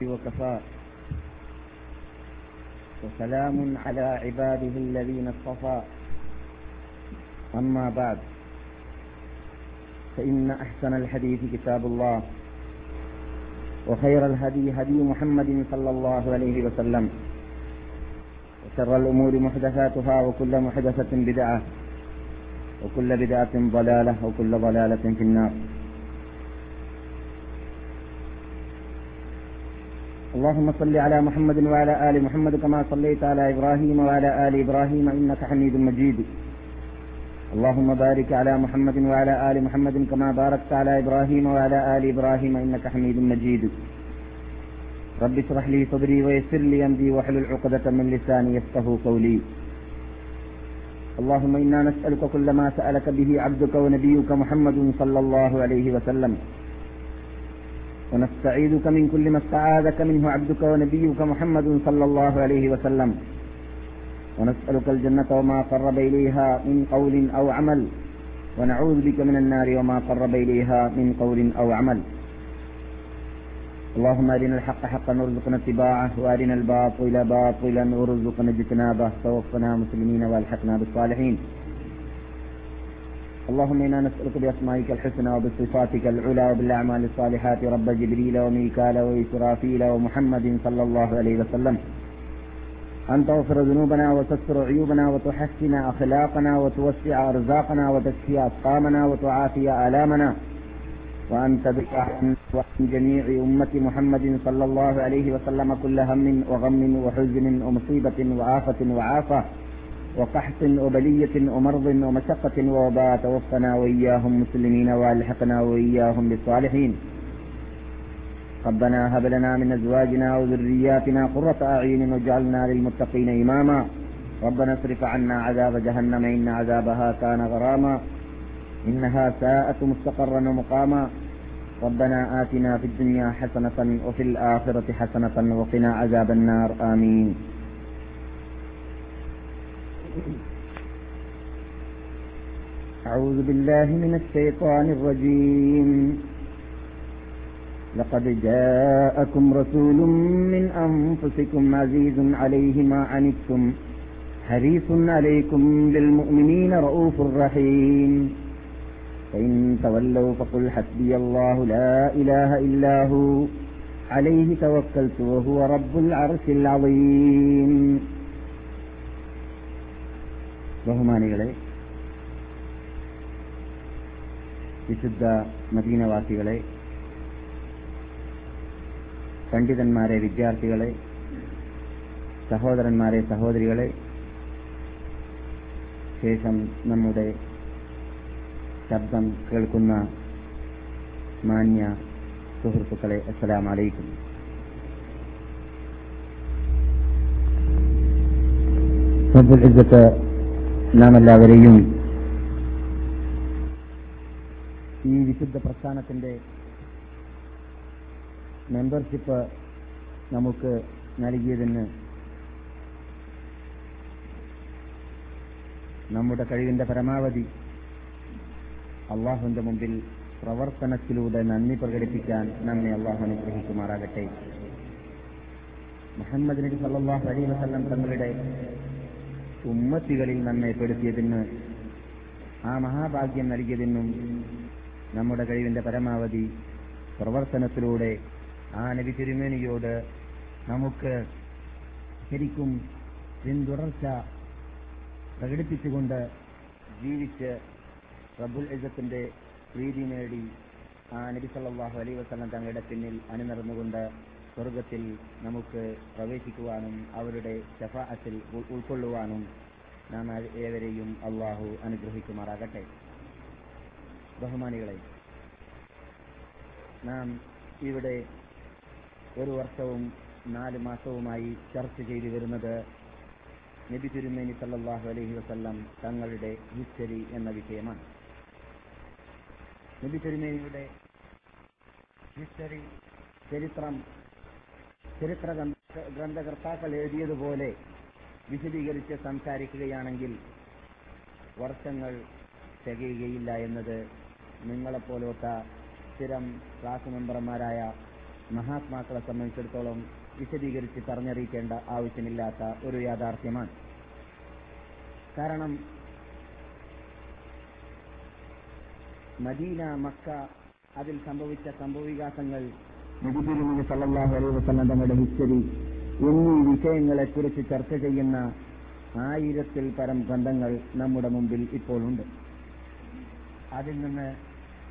وكفى. وسلام على عباده الذين اصطفى. أما بعد فإن أحسن الحديث كتاب الله وخير الهدي هدي محمد صلى الله عليه وسلم وشر الأمور محدثاتها وكل محدثة بدعة وكل بدعة ضلالة وكل ضلالة في النار. اللهم صل على محمد وعلى آل محمد كما صليت على إبراهيم وعلى آل إبراهيم إنك حميد مجيد. اللهم بارك على محمد وعلى آل محمد كما باركت على إبراهيم وعلى آل إبراهيم إنك حميد مجيد. رب اشرح لي صدري ويسر لي أمري واحلل عقدة من لساني يفقه قولي. اللهم إنا نسألك كل ما سألك به عبدك ونبيك محمد صلى الله عليه وسلم. ونستعيذك من كل ما استعاذك منه عبدك ونبيك محمد صلى الله عليه وسلم. ونسألك الجنة وما قرب إليها من قول أو عمل. ونعوذ بك من النار وما قرب إليها من قول أو عمل. اللهم أرنا الحق حقا وارزقنا اتباعه وأرنا الباطل باطلا وارزقنا اجتنابه. توفنا مسلمين وألحقنا بالصالحين. اللهم إنا نسألك بأسمائك الحسنى وبصفاتك العلى وبالأعمال الصالحات رب جبريل وميكال وإسرافيل ومحمد صلى الله عليه وسلم. أن تغفر ذنوبنا وتستر عيوبنا وتحسن أخلاقنا وتوسع أرزاقنا وتشفي أسقامنا وتعافي آلامنا. وأن تدفع عن جميع أمة محمد صلى الله عليه وسلم كل هم وغم وحزن ومصيبة وآفة وعافة وقحط وبلية ومرض ومشقة ووباء توفنا وإياهم مسلمين والحقنا وإياهم بالصالحين. ربنا هب لنا من أزواجنا وذرياتنا قرة أعين واجعلنا للمتقين إماما. ربنا اصرف عنا عذاب جهنم إن عذابها كان غراما. إنها ساءت مستقرا ومقاما. ربنا آتنا في الدنيا حسنة وفي الآخرة حسنة وقنا عذاب النار. آمين. أعوذ بالله من الشيطان الرجيم. لقد جاءكم رسول من أنفسكم عزيز عليه ما عنتم حريص عليكم بالمؤمنين رؤوف رحيم. فإن تولوا فقل حسبي الله لا إله إلا هو عليه توكلت وهو رب العرش العظيم. ബഹുമാനികളെ വിശുദ്ധ മദീനവാസികളെ പണ്ഡിതന്മാരെ വിദ്യാർത്ഥികളെ സഹോദരന്മാരെ സഹോദരികളെ ശേഷം നമ്മുടെ ശബ്ദം കേൾക്കുന്ന മാന്യ സുഹൃത്തുക്കളെ അസ്സലാം അലൈക്കും. റബ്ബുൽ ഇസ്സത്ത് നാം എല്ലാവരെയും ഈ വിശുദ്ധ പ്രസ്ഥാനത്തിന്റെ മെമ്പർഷിപ്പ് നമുക്ക് നൽകിയതിന് നമ്മുടെ കഴിവിന്റെ പരമാവധി അള്ളാഹുവിന്റെ മുമ്പിൽ പ്രവർത്തനത്തിലൂടെ നന്ദി പ്രകടിപ്പിക്കാൻ നമ്മെ അള്ളാഹു അനുഗ്രഹിക്കുമാറാകട്ടെ. മുഹമ്മദ് നബി സല്ലാഹു അലൈ വസല്ലം തങ്ങളുടെ ഉമ്മത്തികളിൽ നമ്മെ പെടുത്തിയതിന് ആ മഹാഭാഗ്യം നൽകിയതിനും നമ്മുടെ കഴിവിന്റെ പരമാവധി പ്രവർത്തനത്തിലൂടെ ആ നബി തിരുമേനിയോട് നമുക്ക് ശരിക്കും പിന്തുടർച്ച പ്രകടിപ്പിച്ചുകൊണ്ട് ജീവിച്ച് റബ്ബുൽ ഇസത്തിന്റെ പ്രീതി നേടി ആ നബി സല്ലാഹു അലൈ തങ്ങളുടെ പിന്നിൽ അണിനിറന്നുകൊണ്ട് സ്വർഗത്തിൽ നമുക്ക് പ്രവേശിക്കുവാനും അവരുടെ ശഫാഅത്തിൽ ഉൾക്കൊള്ളുവാനും നാം ഏവരെയും അള്ളാഹു അനുഗ്രഹിക്കുമാറാകട്ടെ. ബഹുമാനികളെ നാം ഇവിടെ ഒരു വർഷവും നാല് മാസവുമായി ചർച്ച ചെയ്തു വരുന്നത് നബി തിരുമേനി സല്ലാഹു അലഹി വസ്ല്ലാം തങ്ങളുടെ ഹിസ്റ്ററി എന്ന വിഷയമാണ്. നബി തിരുമേനിയുടെ ഹിസ്റ്ററി ചരിത്രം ചരിത്ര ഗ്രന്ഥകർത്താക്കൾ എഴുതിയതുപോലെ വിശദീകരിച്ച് സംസാരിക്കുകയാണെങ്കിൽ വർഷങ്ങൾ തികയുകയില്ല എന്നത് നിങ്ങളെപ്പോലത്തെ സ്ഥിരം ക്ലാസ് മെമ്പർമാരായ മഹാത്മാക്കളെ സംബന്ധിച്ചിടത്തോളം വിശദീകരിച്ച് പറഞ്ഞറിയിക്കേണ്ട ആവശ്യമില്ലാത്ത ഒരു യാഥാർത്ഥ്യമാണ്. കാരണം മദീന മക്ക അതിൽ സംഭവിച്ച സംഭവവികാസങ്ങൾ നബിതിരുമതി സല്ലാഹു അലൈഹി വസ്ലം തങ്ങളുടെ ഹിസ്റ്ററി എന്നീ വിഷയങ്ങളെക്കുറിച്ച് ചർച്ച ചെയ്യുന്ന ആയിരത്തിൽ പരം ഗ്രന്ഥങ്ങൾ നമ്മുടെ മുമ്പിൽ ഇപ്പോൾ ഉണ്ട് അതിൽ നിന്ന്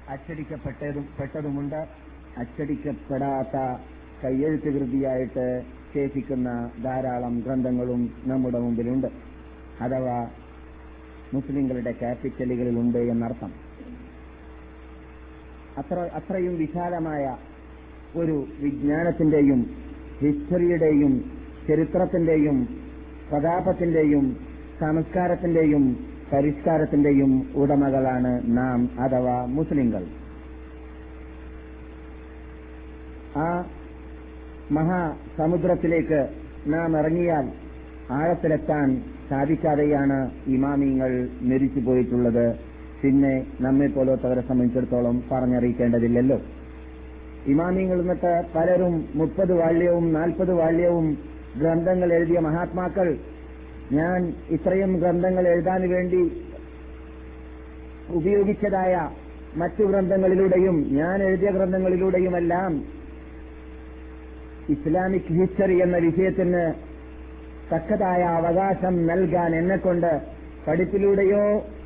അച്ചടിക്കപ്പെട്ടതും പെട്ടതുമുണ്ട്. അച്ചടിക്കപ്പെടാത്ത കയ്യെഴുത്ത് കൃതിയായിട്ട് ശേഷിക്കുന്ന ധാരാളം ഗ്രന്ഥങ്ങളും നമ്മുടെ മുമ്പിലുണ്ട്. അഥവാ മുസ്ലിങ്ങളുടെ ക്യാപിറ്റലുകളിലുണ്ട് എന്നർത്ഥം. അത്ര അത്രയും വിശാലമായ ഒരു വിജ്ഞാനത്തിന്റെയും ഹിസ്റ്ററിയുടെയും ചരിത്രത്തിന്റെയും പ്രതാപത്തിന്റെയും സംസ്കാരത്തിന്റെയും പരിഷ്കാരത്തിന്റെയും ഉടമകളാണ് നാം അഥവാ മുസ്ലിങ്ങൾ. ആ മഹാസമുദ്രത്തിലേക്ക് നാം ഇറങ്ങിയാൽ ആഴത്തിലെത്താൻ സാധിക്കാതെയാണ് ഇമാമിങ്ങൾ മരിച്ചു പോയിട്ടുള്ളത് പിന്നെ നമ്മെ പോലത്തവരെ സംബന്ധിച്ചിടത്തോളം പറഞ്ഞറിയിക്കേണ്ടതില്ലല്ലോ. ഇമാമിങ്ങൾ എന്നിട്ട് പലരും മുപ്പത് വാള്യവും നാൽപ്പത് വാള്യവും ഗ്രന്ഥങ്ങൾ എഴുതിയ മഹാത്മാക്കൾ. ഞാൻ ഇത്രയും ഗ്രന്ഥങ്ങൾ എഴുതാൻ വേണ്ടി ഉപയോഗിച്ചതായ മറ്റു ഗ്രന്ഥങ്ങളിലൂടെയും ഞാൻ എഴുതിയ ഗ്രന്ഥങ്ങളിലൂടെയുമെല്ലാം ഇസ്ലാമിക് ഹിസ്റ്ററി എന്ന വിഷയത്തിന് തക്കതായ അവകാശം നൽകാൻ എന്നെക്കൊണ്ട് പഠിപ്പിലൂടെയോ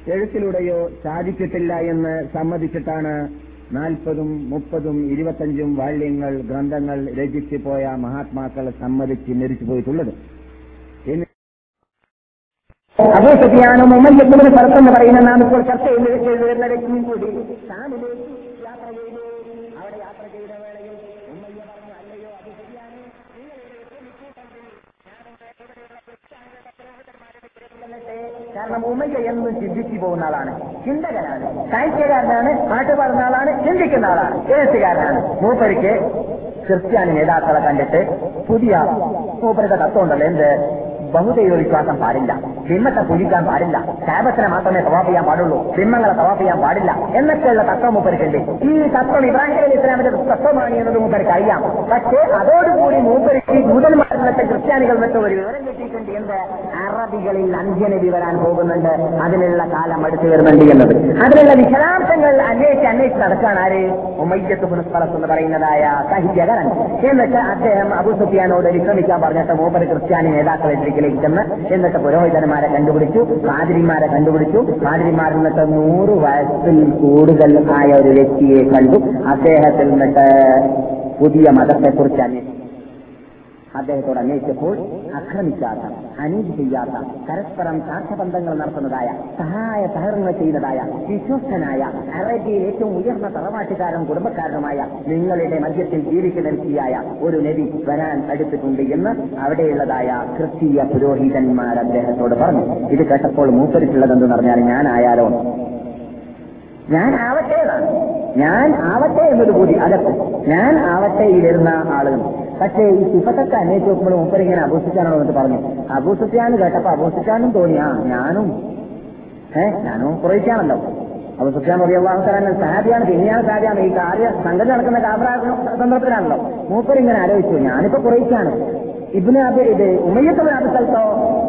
എഴുത്തിലൂടെയോ സാധിച്ചിട്ടില്ല എന്ന് സമ്മതിച്ചിട്ടാണ് നാൽപ്പതും മുപ്പതും ഇരുപത്തഞ്ചും വാള്യങ്ങൾ ഗ്രന്ഥങ്ങൾ രചിച്ചു പോയ മഹാത്മാക്കൾ സമ്മതിച്ച് മരിച്ചു പോയിട്ടുള്ളത്. അബൂ സുഫിയാനും ഉമ്മയ്യത്തിന് സ്ഥലത്തെന്ന് പറയുന്ന നാം ഇപ്പോൾ ചർച്ച ചെയ്തിരുന്ന വ്യക്തിയും കൂടി. യാത്ര അവിടെ യാത്ര ചെയ്ത വേളയിൽ ഉമ്മയ്യ പറഞ്ഞു അല്ലയോ കാരണം ഉമ്മയ്യ എന്നും ചിന്തിച്ചു പോകുന്ന ആളാണ്. ചിന്തകനാണ്. സാഹിത്യകാരനാണ് പാട്ട് പാടുന്ന ആളാണ് ചിന്തിക്കുന്ന ആളാണ്. എഴുത്തുകാരനാണ്. മൂപ്പരിക്ക് ക്രിസ്ത്യാനി നേതാക്കളെ കണ്ടിട്ട് പുതിയ മൂപ്പരുടെ തത്വം ഉണ്ടല്ലോ. എന്ത്? ബഹുദൈവ വിശ്വാസം പാടില്ല. ബിംബത്തെ പൂജിക്കാൻ പാടില്ല. ശാപത്തിനെ മാത്രമേ തവാഫ് ചെയ്യാൻ പാടുള്ളൂ. ബിംബങ്ങളെ തവാഫ് ചെയ്യാൻ പാടില്ല. എന്നൊക്കെയുള്ള തത്വം മൂപ്പരിക്കുണ്ട് ഈ തത്വം ഇബ്രാഹിം അലി ഇസ്ലാമിന്റെ തത്വമാണ് എന്നത് മൂപ്പർക്ക് അറിയാം പക്ഷേ അതോടുകൂടി മൂപ്പരിക്ക് ജൂതന്മാരിലത്തെ ക്രിസ്ത്യാനികൾ മറ്റും ഒരു വിവരം കിട്ടിയിട്ടുണ്ട് എന്ത്? അറബികളിൽ അന്ത്യനബി വരാൻ പോകുന്നുണ്ട്. അതിനുള്ള കാലം അടുത്തു വരുന്നുണ്ട് എന്നത്. അതിനുള്ള വിശദാംശങ്ങൾ അന്വേഷിച്ച് അന്വേഷിച്ച് നടക്കാൻ ആര്? ഉമ്മയ്യത്ത് പുനഃസ്ഥലത്ത് എന്ന് പറയുന്നതായ സാഹിത്യകാരൻ. എന്നിട്ട് അദ്ദേഹം അബു സുഫിയാനോട് വിശ്രമിക്കാൻ പറഞ്ഞിട്ട് മൂപ്പര് ക്രിസ്ത്യാനി നേതാക്കളെ ചെന്ന് എന്നിട്ട് പുരോഹിതന്മാരെ കണ്ടുപിടിച്ചു കാതിരിമാരെ കണ്ടുപിടിച്ചു. കാതിരിമാരിൽ നിന്നിട്ട് നൂറ് വയസ്സിൽ കൂടുതൽ ആയ ഒരു വ്യക്തിയെ കണ്ടു. അദ്ദേഹത്തിൽ നിന്നിട്ട് പുതിയ മതത്തെക്കുറിച്ച് അന്വേഷിച്ചു. അദ്ദേഹത്തോട് അന്വേഷിച്ചപ്പോൾ അക്രമിക്കാത്ത അനീതി ചെയ്യാത്ത പരസ്പരം സാർത്ഥബന്ധങ്ങൾ നടത്തുന്നതായ സഹായ സഹകരണങ്ങൾ ചെയ്യുന്നതായ വിശ്വസ്തനായ അറേബ്യയിൽ ഏറ്റവും ഉയർന്ന തറവാട്ടുകാരും കുടുംബക്കാരനുമായ നിങ്ങളുടെ മധ്യത്തിൽ ജീവിക്കുന്ന വ്യക്തിയായ ഒരു നബി വരാൻ അടുത്തിട്ടുണ്ട് എന്ന് അവിടെയുള്ളതായ ക്രിസ്തീയ പുരോഹിതന്മാർ അദ്ദേഹത്തോട് പറഞ്ഞു. ഇത് കേട്ടപ്പോൾ മൂപ്പരിട്ടുള്ളത് എന്തെന്ന് പറഞ്ഞാൽ ഞാനായാലോ ഞാൻ ആവട്ടെ ഞാൻ ആവട്ടെ എന്നൊരു കൂടി അകത്ത് ഞാൻ ആവട്ടെ ഇരുന്ന ആളുകൾ. പക്ഷേ ഈ സിഫത്തൊക്കെ അന്വേഷിച്ച് നോക്കുമ്പോൾ മൂപ്പരിങ്ങനെ അബൂസിച്ചാനോ എന്നിട്ട് പറഞ്ഞു അബൂസിച്ചാന് കേട്ടപ്പോ അബൂസിക്കാനും തോന്നി. ആ ഞാനും. ഏഹ് ഞാനും കുറയിക്കാണല്ലോ അപ്പൊ സുഖ്യാൻ പറയുക വാഹനം സാധ്യമാണ് പിന്നെയാണ് സാധ്യമാണ് ഈ കാര്യ സംഗതി നടക്കുന്ന കാബറ സന്ദർഭത്തിലാണല്ലോ. മൂപ്പരിങ്ങനെ ആലോചിച്ചു ഞാനിപ്പോ കുറയിക്കാണ് ഇതിന് അത് ഇത് ഉമയ്യത്തുള്ള അബ് സ്ഥലത്തോ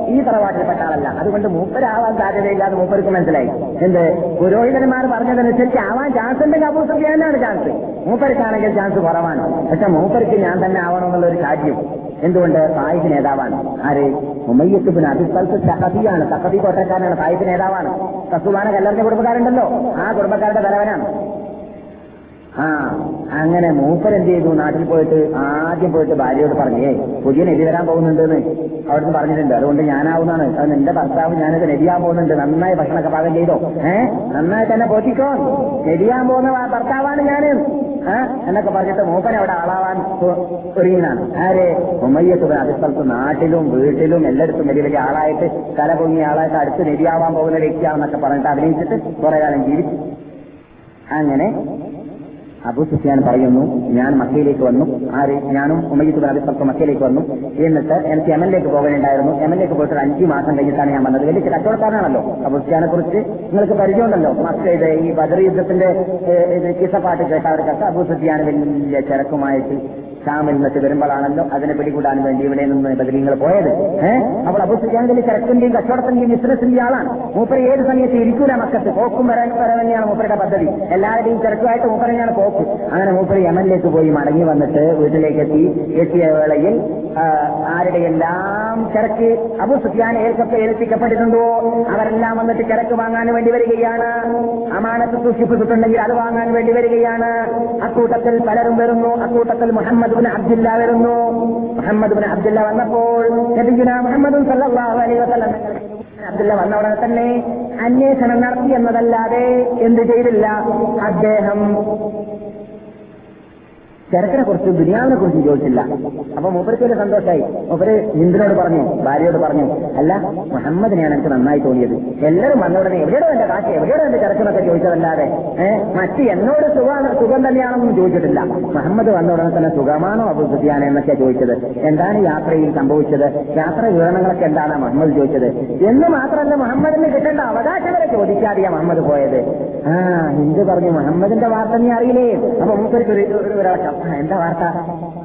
ഈ തറവാട്ടിൽപ്പെട്ട ആളല്ല. അതുകൊണ്ട് മൂപ്പരാവാൻ സാധ്യതയില്ലാതെ മൂപ്പർക്ക് മനസ്സിലായി. എന്ത്? പുരോഹിതന്മാർ പറഞ്ഞതനുസരിച്ച് ആവാൻ ചാൻസ് ഉണ്ടെങ്കിൽ അബൂ സുഫിയാനാണ് ചാൻസ് മൂപ്പർക്കാണെങ്കിൽ ചാൻസ് കുറവാണ്. പക്ഷെ മൂപ്പർക്ക് ഞാൻ തന്നെ ആവണമെന്നുള്ള ഒരു കാര്യം. എന്തുകൊണ്ട്? സായിബ് നേതാവാണ്. ആര്? ഉമ്മയ്യത്തുബിന് അതിസ്ഥലത്ത് സ്ഥലത്ത് തക്കതിയാണ് തക്കതി കോട്ടക്കാരനാണ്. സായിബ് നേതാവാണ്. കസുബാന കല്ലറിന്റെ കുടുംബക്കാരുണ്ടല്ലോ. ആ കുടുംബക്കാരുടെ തലവനാണ്. ആ അങ്ങനെ മൂപ്പർ എന്ത് ചെയ്തു? നാട്ടിൽ പോയിട്ട് ആദ്യം പോയിട്ട് ഭാര്യയോട് പറഞ്ഞേ പുതിയ നബി വരാൻ പോകുന്നുണ്ടെന്ന്. അവിടുന്ന് പറഞ്ഞിട്ടുണ്ട്. അതുകൊണ്ട് ഞാനാവുന്നതാണ്. അത് എന്റെ ഭർത്താവ് ഞാനത് നെടിയാൻ പോകുന്നുണ്ട്. നന്നായി ഭക്ഷണമൊക്കെ പാകം ചെയ്തോ? ഏ? നന്നായി തന്നെ പോറ്റിക്കോ നെടിയാൻ പോകുന്ന ഭർത്താവാണ് ഞാൻ എന്നൊക്കെ പറഞ്ഞിട്ട് മൂപ്പൻ അവിടെ ആളാവാൻ ഒ- ഒരുങ്ങിനാണ് ആരെ? ഉമ്മയ്യത്ത് അതിസ്ഥലത്ത് നാട്ടിലും വീട്ടിലും എല്ലായിടത്തും വലിയ വലിയ ആളായിട്ട് തല പൊങ്ങിയ ആളായിട്ട് അടുത്ത് നെടിയാവാൻ പോകുന്ന വ്യക്തിയാണെന്നൊക്കെ പറഞ്ഞിട്ട് അഭിനയിച്ചിട്ട് കുറെ കാലം ജീവിച്ചു. അങ്ങനെ അബൂ സുഫിയാൻ പറയുന്നു ഞാൻ മക്കയിലേക്ക് വന്നു. ആര്? ഞാനും അബി സൽഫ് മക്കയിലേക്ക് വന്നു. എന്നിട്ട് എനിക്ക് യമനിലേക്ക് പോകാനുണ്ടായിരുന്നു. എക്ക് പോയിട്ട് അഞ്ചു മാസം കഴിഞ്ഞിട്ടാണ് ഞാൻ വന്നത്. വലിയ കച്ചവടക്കാരനാണല്ലോ. അബൂ സുഫിയാനെ കുറിച്ച് നിങ്ങൾക്ക് പരിചയമുണ്ടല്ലോ. മക്കയുടെ ഈ ബദർ യുദ്ധത്തിന്റെ കിസപ്പാട്ട് കേട്ടവർക്കൊക്കെ അബൂ സുഫിയാൻ വലിയ ചരക്കുമായിട്ട് ഷാമിൽ നിന്നിട്ട് വരുമ്പോഴാണല്ലോ അതിനെ പിടികൂടാൻ വേണ്ടി ഇവിടെ നിന്ന് ബദരീങ്ങൾ പോയത്. ഏഹ് അപ്പോൾ അബൂ വലിയ ചരക്കിന്റെയും കച്ചവടത്തിന്റെയും ബിസിനസിന്റെ ആളാണ്. മൂപ്പര് ഏത് സമയത്ത് ഇരിക്കൂല മക്കത്ത്? പോക്കും വരാൻ തന്നെയാണ് മൂപ്പരുടെ പദ്ധതി. എല്ലാവരുടെയും ചരക്കുമായിട്ട് മൂപ്പര് തന്നെയാണ് പോക്ക് അങ്ങനെ മൂപ്പര് യമനിലേക്ക് പോയി മടങ്ങി വന്നിട്ട് വീട്ടിലേക്ക് എത്തി എത്തിയ വേളയിൽ ആരുടെ ആരുടെയെല്ലാം കിടക്ക് അബു സുഫിയാൻ ഏൽക്കൊക്കെ ഏൽപ്പിക്കപ്പെട്ടിട്ടുണ്ടോ? അവരെല്ലാം വന്നിട്ട് കിടക്ക് വാങ്ങാൻ വേണ്ടി വരികയാണ്. അമാനത്ത് സൂക്ഷിപ്പിച്ചിട്ടുണ്ടെങ്കിൽ അത് വാങ്ങാൻ വേണ്ടി വരികയാണ്. അക്കൂട്ടത്തിൽ പലരും വരുന്നു. അക്കൂട്ടത്തിൽ മുഹമ്മദ് ബിൻ അബ്ദുല്ല വരുന്നു. മുഹമ്മദ് ബിൻ അബ്ദുല്ല വന്നപ്പോൾ മുഹമ്മദും വസല്ലം അബ്ദുല്ല വന്ന ഉടനെ തന്നെ അന്വേഷണം നടത്തി എന്നതല്ലാതെ എന്ത് ചെയ്തില്ല. അദ്ദേഹം ചെറുക്കനെ കുറിച്ച് ദുനിയാവിനെ കുറിച്ച് ചോദിച്ചില്ല. അപ്പൊ മൂപ്പർക്ക് വലിയ സന്തോഷമായി മൂപ്പര് ഹിന്ദുനോട് പറഞ്ഞു ഭാര്യയോട് പറഞ്ഞു അല്ല മുഹമ്മദിനെയാണ് എനിക്ക് നന്നായി തോന്നിയത്. എല്ലാവരും വന്ന ഉടനെ എവിടെയോ എന്റെ കാശ് എവിടെയോ എന്റെ ചെറുക്കനൊക്കെ ചോദിച്ചതല്ലാതെ മറ്റ് എന്നോട് സുഖമാണ് സുഖം തന്നെയാണെന്നും ചോദിച്ചിട്ടില്ല. മുഹമ്മദ് വന്ന ഉടനെ തന്നെ സുഖമാണോ അബു സുഫിയാൻ എന്നൊക്കെ ചോദിച്ചത്. എന്താണ് യാത്രയിൽ സംഭവിച്ചത്? യാത്ര വിവരണങ്ങളൊക്കെ എന്താണ് മുഹമ്മദ് ചോദിച്ചത്? എന്ന് മാത്രമല്ല മുഹമ്മദിന് കിട്ടേണ്ട അവകാശം വരെ ചോദിക്കാതെയാ മുഹമ്മദ് പോയത്. ആ ഹിന്ദു പറഞ്ഞു മുഹമ്മദിന്റെ വാർത്ത നീ അറിയില്ലേ? അപ്പൊ മൂപ്പർക്ക് ഒരു ഒരു ഒരടക്കം എന്താ വാർത്ത?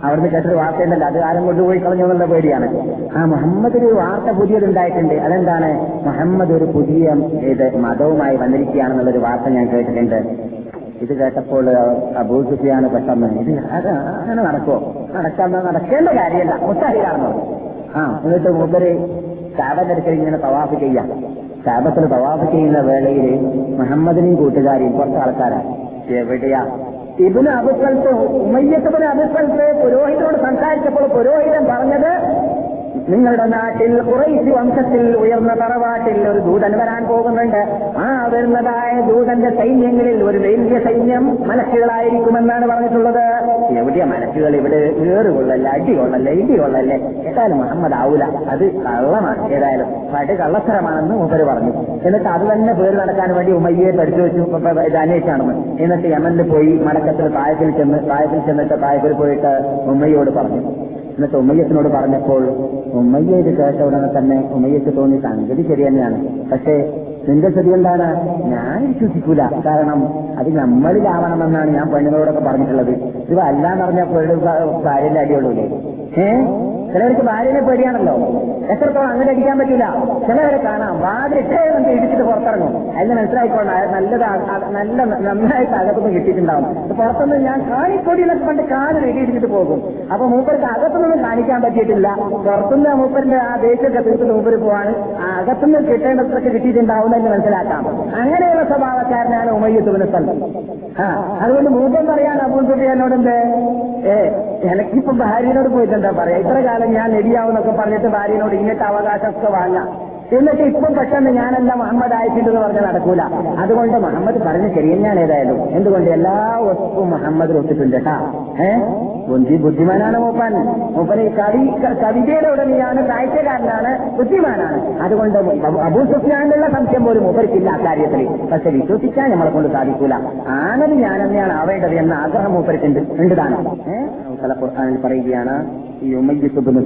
അവിടുന്ന് കേട്ടൊരു വാർത്തയുണ്ടല്ലോ അത് ആരും കൊണ്ടുപോയി കളഞ്ഞു എന്നുള്ള പേടിയാണ്. ആ മുഹമ്മദ് ഒരു വാർത്ത പുതിയതുണ്ടായിട്ടുണ്ട്. അതെന്താണ്? മുഹമ്മദ് ഒരു പുതിയ ഇത് മതവുമായി വന്നിരിക്കുകയാണെന്നുള്ളൊരു വാർത്ത ഞാൻ കേട്ടിട്ടുണ്ട്. ഇത് കേട്ടപ്പോൾ അബൂ സുഫിയാണ് പെട്ടെന്ന് ഇത് അങ്ങനെ നടക്കുമോ നടക്കാൻ നടക്കേണ്ട കാര്യമല്ല. മുത്താഹിയാണെന്നോ ആ എന്നിട്ട് മൂപ്പര് കാബന്റെ ഇങ്ങനെ തവാഫ് ചെയ്യാം. കാബത്തിൽ തവാഫ് ചെയ്യുന്ന വേളയിൽ മുഹമ്മദിനെയും കൂട്ടുകാരെയും കുറച്ച് ആൾക്കാരാണ്. എവിടെയാ? ഇബിന് അബുസ്ഥലത്ത് ഉമയ്യത്തബിന് അബുസ്ഥലത്ത് പുരോഹിതനോട് സംസാരിച്ചപ്പോൾ പുരോഹിതൻ പറഞ്ഞത് നിങ്ങളുടെ നാട്ടിൽ കുറേശ്ശി വംശത്തിൽ ഉയർന്ന തറവാട്ടിൽ ഒരു ദൂതൻ വരാൻ പോകുന്നുണ്ട്. ആ വരുന്നതായ ദൂതന്റെ സൈന്യങ്ങളിൽ ഒരു വലിയ സൈന്യം മനസ്സുകളായിരിക്കുമെന്നാണ് പറഞ്ഞിട്ടുള്ളത്. എവിടെയാ മനസ്സുകൾ? ഇവിടെ ഏറുകൊള്ളല്ല അടി കൊള്ളല്ല ഇടി കൊള്ളല്ലേ ഏതായാലും മുഹമ്മദ് ആവൂല. അത് കള്ളമാണ്. ഏതായാലും പട് കള്ളത്തരമാണെന്ന് മൂപ്പര് പറഞ്ഞു. എന്നിട്ട് അത് തന്നെ പേര് നടക്കാൻ വേണ്ടി ഉമ്മയ്യെ പരിശോധിച്ചു അന്വേഷിച്ചാണെന്ന്. എന്നിട്ട് യമനിൽ പോയി മടക്കത്തിൽ തായത്തിൽ ചെന്ന് തായത്തിൽ ചെന്നിട്ട് തായത്തിൽ പോയിട്ട് ഉമ്മയോട് പറഞ്ഞു. എന്നിട്ട് ഉമ്മയ്യത്തിനോട് പറഞ്ഞപ്പോൾ ഉമ്മയ്യ ഇത് കേട്ട ഉടനെ തന്നെ ഉമ്മയ്യക്ക് തോന്നി സംഗതി ശരി തന്നെയാണ്. പക്ഷേ നിന്റെ സ്ഥിതി എന്താണ്? ഞാൻ വിശ്വസിക്കൂല. കാരണം അത് നമ്മളിലാവണമെന്നാണ് ഞാൻ പെണ്ണുങ്ങളോടൊക്കെ പറഞ്ഞിട്ടുള്ളത്. ഇത് അല്ലാന്ന് ഭാര്യന്റെ അടിയുള്ളൂലേ ഏ? ചിലവർക്ക് ഭാര്യനെ പേടിയാണല്ലോ. എത്രത്തോളം അങ്ങനെ അടിക്കാൻ പറ്റില്ല ചിലവരെ കാണാം. വാതിലിട്ടേ നമുക്ക് ഇടിച്ചിട്ട് പുറത്തിറങ്ങും. അതിന് മനസ്സിലായിക്കോണ്ട നല്ലത് നല്ല നന്നായിട്ട് അകത്തുനിന്ന് കിട്ടിയിട്ടുണ്ടാവും. പുറത്തുനിന്ന് ഞാൻ കാണിക്കൊടിയിലൊക്കെ പണ്ട് കാൽ വെടിയിടിച്ചിട്ട് പോകും. അപ്പൊ മൂപ്പർക്ക് അകത്തുനിന്നും കാണിക്കാൻ പറ്റിയിട്ടില്ല. പുറത്തുനിന്ന് മൂപ്പരിന്റെ ആ ദേഷ്യമൊക്കെ തീർത്തിട്ട് മൂപ്പര് പോവാണ്. ആ അകത്തുനിന്ന് കിട്ടേണ്ടത്രക്ക് കിട്ടിയിട്ടുണ്ടാവും എന്ന് മനസ്സിലാക്കാം. അങ്ങനെയുള്ള സ്വഭാവക്കാരനാണ് ഉമയ്യത്തുവിനെ സ്ഥലം ആ അതുകൊണ്ട് മൂപ്പം പറയാൻ അബൂൽ എന്നോടുണ്ട് ഏ എനിക്കിപ്പോ ഭാര്യനോട് പോയിട്ട് എന്താ പറയാ? ഇത്ര കാലം ഞാൻ നെടിയാവുന്നൊക്കെ പറഞ്ഞിട്ട് ഭാര്യനോട് ഇങ്ങനത്തെ അവകാശമൊക്കെ വാങ്ങാം. എന്നിട്ട് ഇപ്പം പെട്ടെന്ന് ഞാനല്ല മുഹമ്മദ് ആയിട്ടുണ്ട് പറഞ്ഞ് നടക്കൂല. അതുകൊണ്ട് മുഹമ്മദ് പറഞ്ഞ് ശരി ഞാൻ ഏതായാലും. എന്തുകൊണ്ട് എല്ലാ വസ്തുവും മുഹമ്മദ് ഒത്തിട്ടുണ്ട് കേട്ടാ. ഏ? ബുദ്ധി ബുദ്ധിമാനാണ് മൂപ്പൻ. മൂപ്പന് കവി കവിതയുടെ ഉടനെയാണ് സാഹിത്യകാരനാണ് ബുദ്ധിമാനാണ്. അതുകൊണ്ട് അബൂ- സുഫിയാനുള്ള സംശയം പോലും മൂപ്പർക്കില്ല അക്കാര്യത്തിൽ പക്ഷെ വിശ്വസിക്കാൻ നമ്മളെ കൊണ്ട് സാധിക്കൂല. ആനത് ഞാൻ തന്നെയാണ് ആവേണ്ടത് എന്ന ആഗ്രഹം മൂപ്പർക്കുണ്ട്. ഉണ്ട് ഏഹ് ചില ഖുർആാനിൽ പറയുകയാണ് ഈ ഉമയ്യത്തുബിന്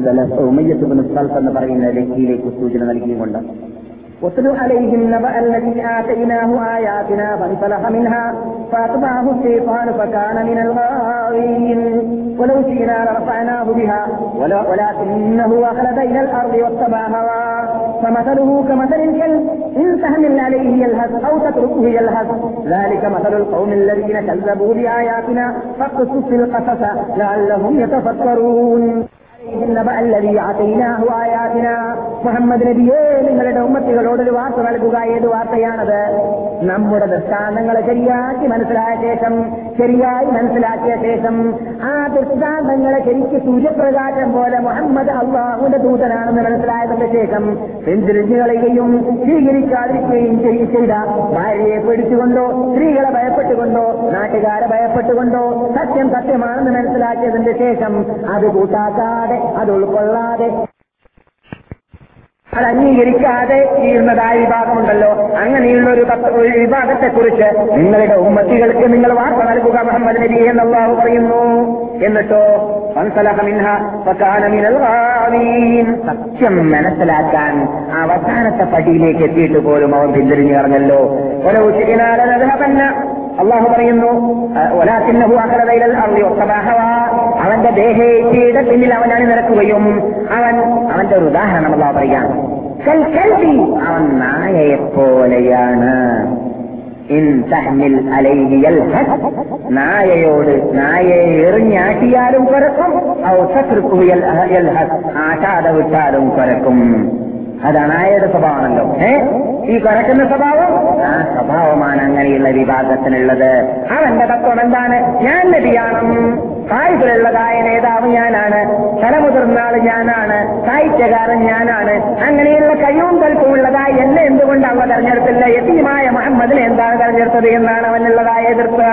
ഉമയ്യത്തുബിന് സൽഫ് എന്ന് പറയുന്ന വ്യക്തിയിലേക്ക് സൂചന നൽകിയുകൊണ്ട് واتل عليهم نبأ الذي آتيناه آياتنا فانسلخ منها فأتبعه الشيطان فكان من الغاوين ولو شئنا لرفعناه بها ولكنه أخلد إلى الأرض واتبع هواه. فمثله كمثل الكلب إن تحمل عليه يلهث أو تتركه يلهث. ذلك مثل القوم الذين كذبوا بآياتنا فاقصص القصص لعلهم يتفكرون. മുഹമ്മദ് നബിയെ നിങ്ങളുടെ ഉമ്മത്തികളോടൊരു വാർത്ത നൽകുക ഏത് വാർത്തയാണത്? നമ്മുടെ ദൃഷ്ടാന്തങ്ങളെ ശരിയാക്കി മനസ്സിലായ ശേഷം ശരിയായി മനസ്സിലാക്കിയ ശേഷം ആ ദൃഷ്ടാന്തങ്ങളെ ശരിക്ക് സൂര്യപ്രകാശം പോലെ മുഹമ്മദ് അള്ളാഹുന്റെ ദൂതനാണെന്ന് മനസ്സിലായതിന്റെ ശേഷം കളയുകയും സ്വീകരിക്കാതിരിക്കുകയും ചെയ്- ചെയ്ത ഭാര്യയെ പേടിച്ചുകൊണ്ടോ സ്ത്രീകളെ ഭയപ്പെട്ടുകൊണ്ടോ നാട്ടുകാരെ ഭയപ്പെട്ടുകൊണ്ടോ സത്യം സത്യമാണെന്ന് മനസ്സിലാക്കിയതിന്റെ ശേഷം അത് കൂട്ടാക്കാതെ അത് ഉൾക്കൊള്ളാതെ അത് അംഗീകരിക്കാതെ ചെയ്യുന്നതായ വിഭാഗമുണ്ടല്ലോ. അങ്ങനെയുള്ള ഒരു ഒരു വിഭാഗത്തെക്കുറിച്ച് നിങ്ങളുടെ ഉമ്മത്തികൾക്ക് നിങ്ങൾ വാർത്ത നൽകുക മുഹമ്മദ് നബി എന്നല്ലാഹു പറയുന്നു. എന്നിട്ടോ. സത്യം മനസ്സിലാക്കാൻ അവസാനത്തെ പടിയിലേക്ക് എത്തിയിട്ട് പോലും അവർ പിന്തിരിഞ്ഞു പറഞ്ഞല്ലോ ഓരോ ചിരിനാലനതഹപന്ന അള്ളാഹു പറയുന്നു അവന്റെ ദേഹേറ്റിയുടെ പിന്നിൽ അവൻ അണിനിരക്കുകയും അവൻ അവന്റെ ഒരു ഉദാഹരണം അള്ളാഹു പറയുകയാണ്. അവൻ നായയെ പോലെയാണ് നായയോട് നായയെ എറിഞ്ഞാട്ടിയാലും കുറക്കും ഔ തത്രുക്കു യൽ- യൽഹസ് ആട്ടാതെ വിട്ടാലും കുരക്കും. അതാണ് അണായയുടെ സ്വഭാവമാണല്ലോ. ഏ? ഈ കുറക്കുന്ന സ്വഭാവം? ആ സ്വഭാവമാണ് അങ്ങനെയുള്ള വിഭാഗത്തിനുള്ളത്. അവന്റെ തത്വം എന്താണ്? ഞാൻ നബിയാണ്. കായികളുള്ളതായ നേതാവ് ഞാനാണ്. തലമുതിർന്ന ആൾ ഞാനാണ്. സാഹിത്യകാരൻ ഞാനാണ്. അങ്ങനെയുള്ള കഴിവും കൽപ്പുമുള്ളതായ എന്നെ എന്തുകൊണ്ട് അവ തെരഞ്ഞെടുത്തില്ല? യതീമായ മുഹമ്മദിനെ എന്താണ് തെരഞ്ഞെടുത്തത് എന്നാണ് അവനുള്ളതായ എതിർപ്പ്.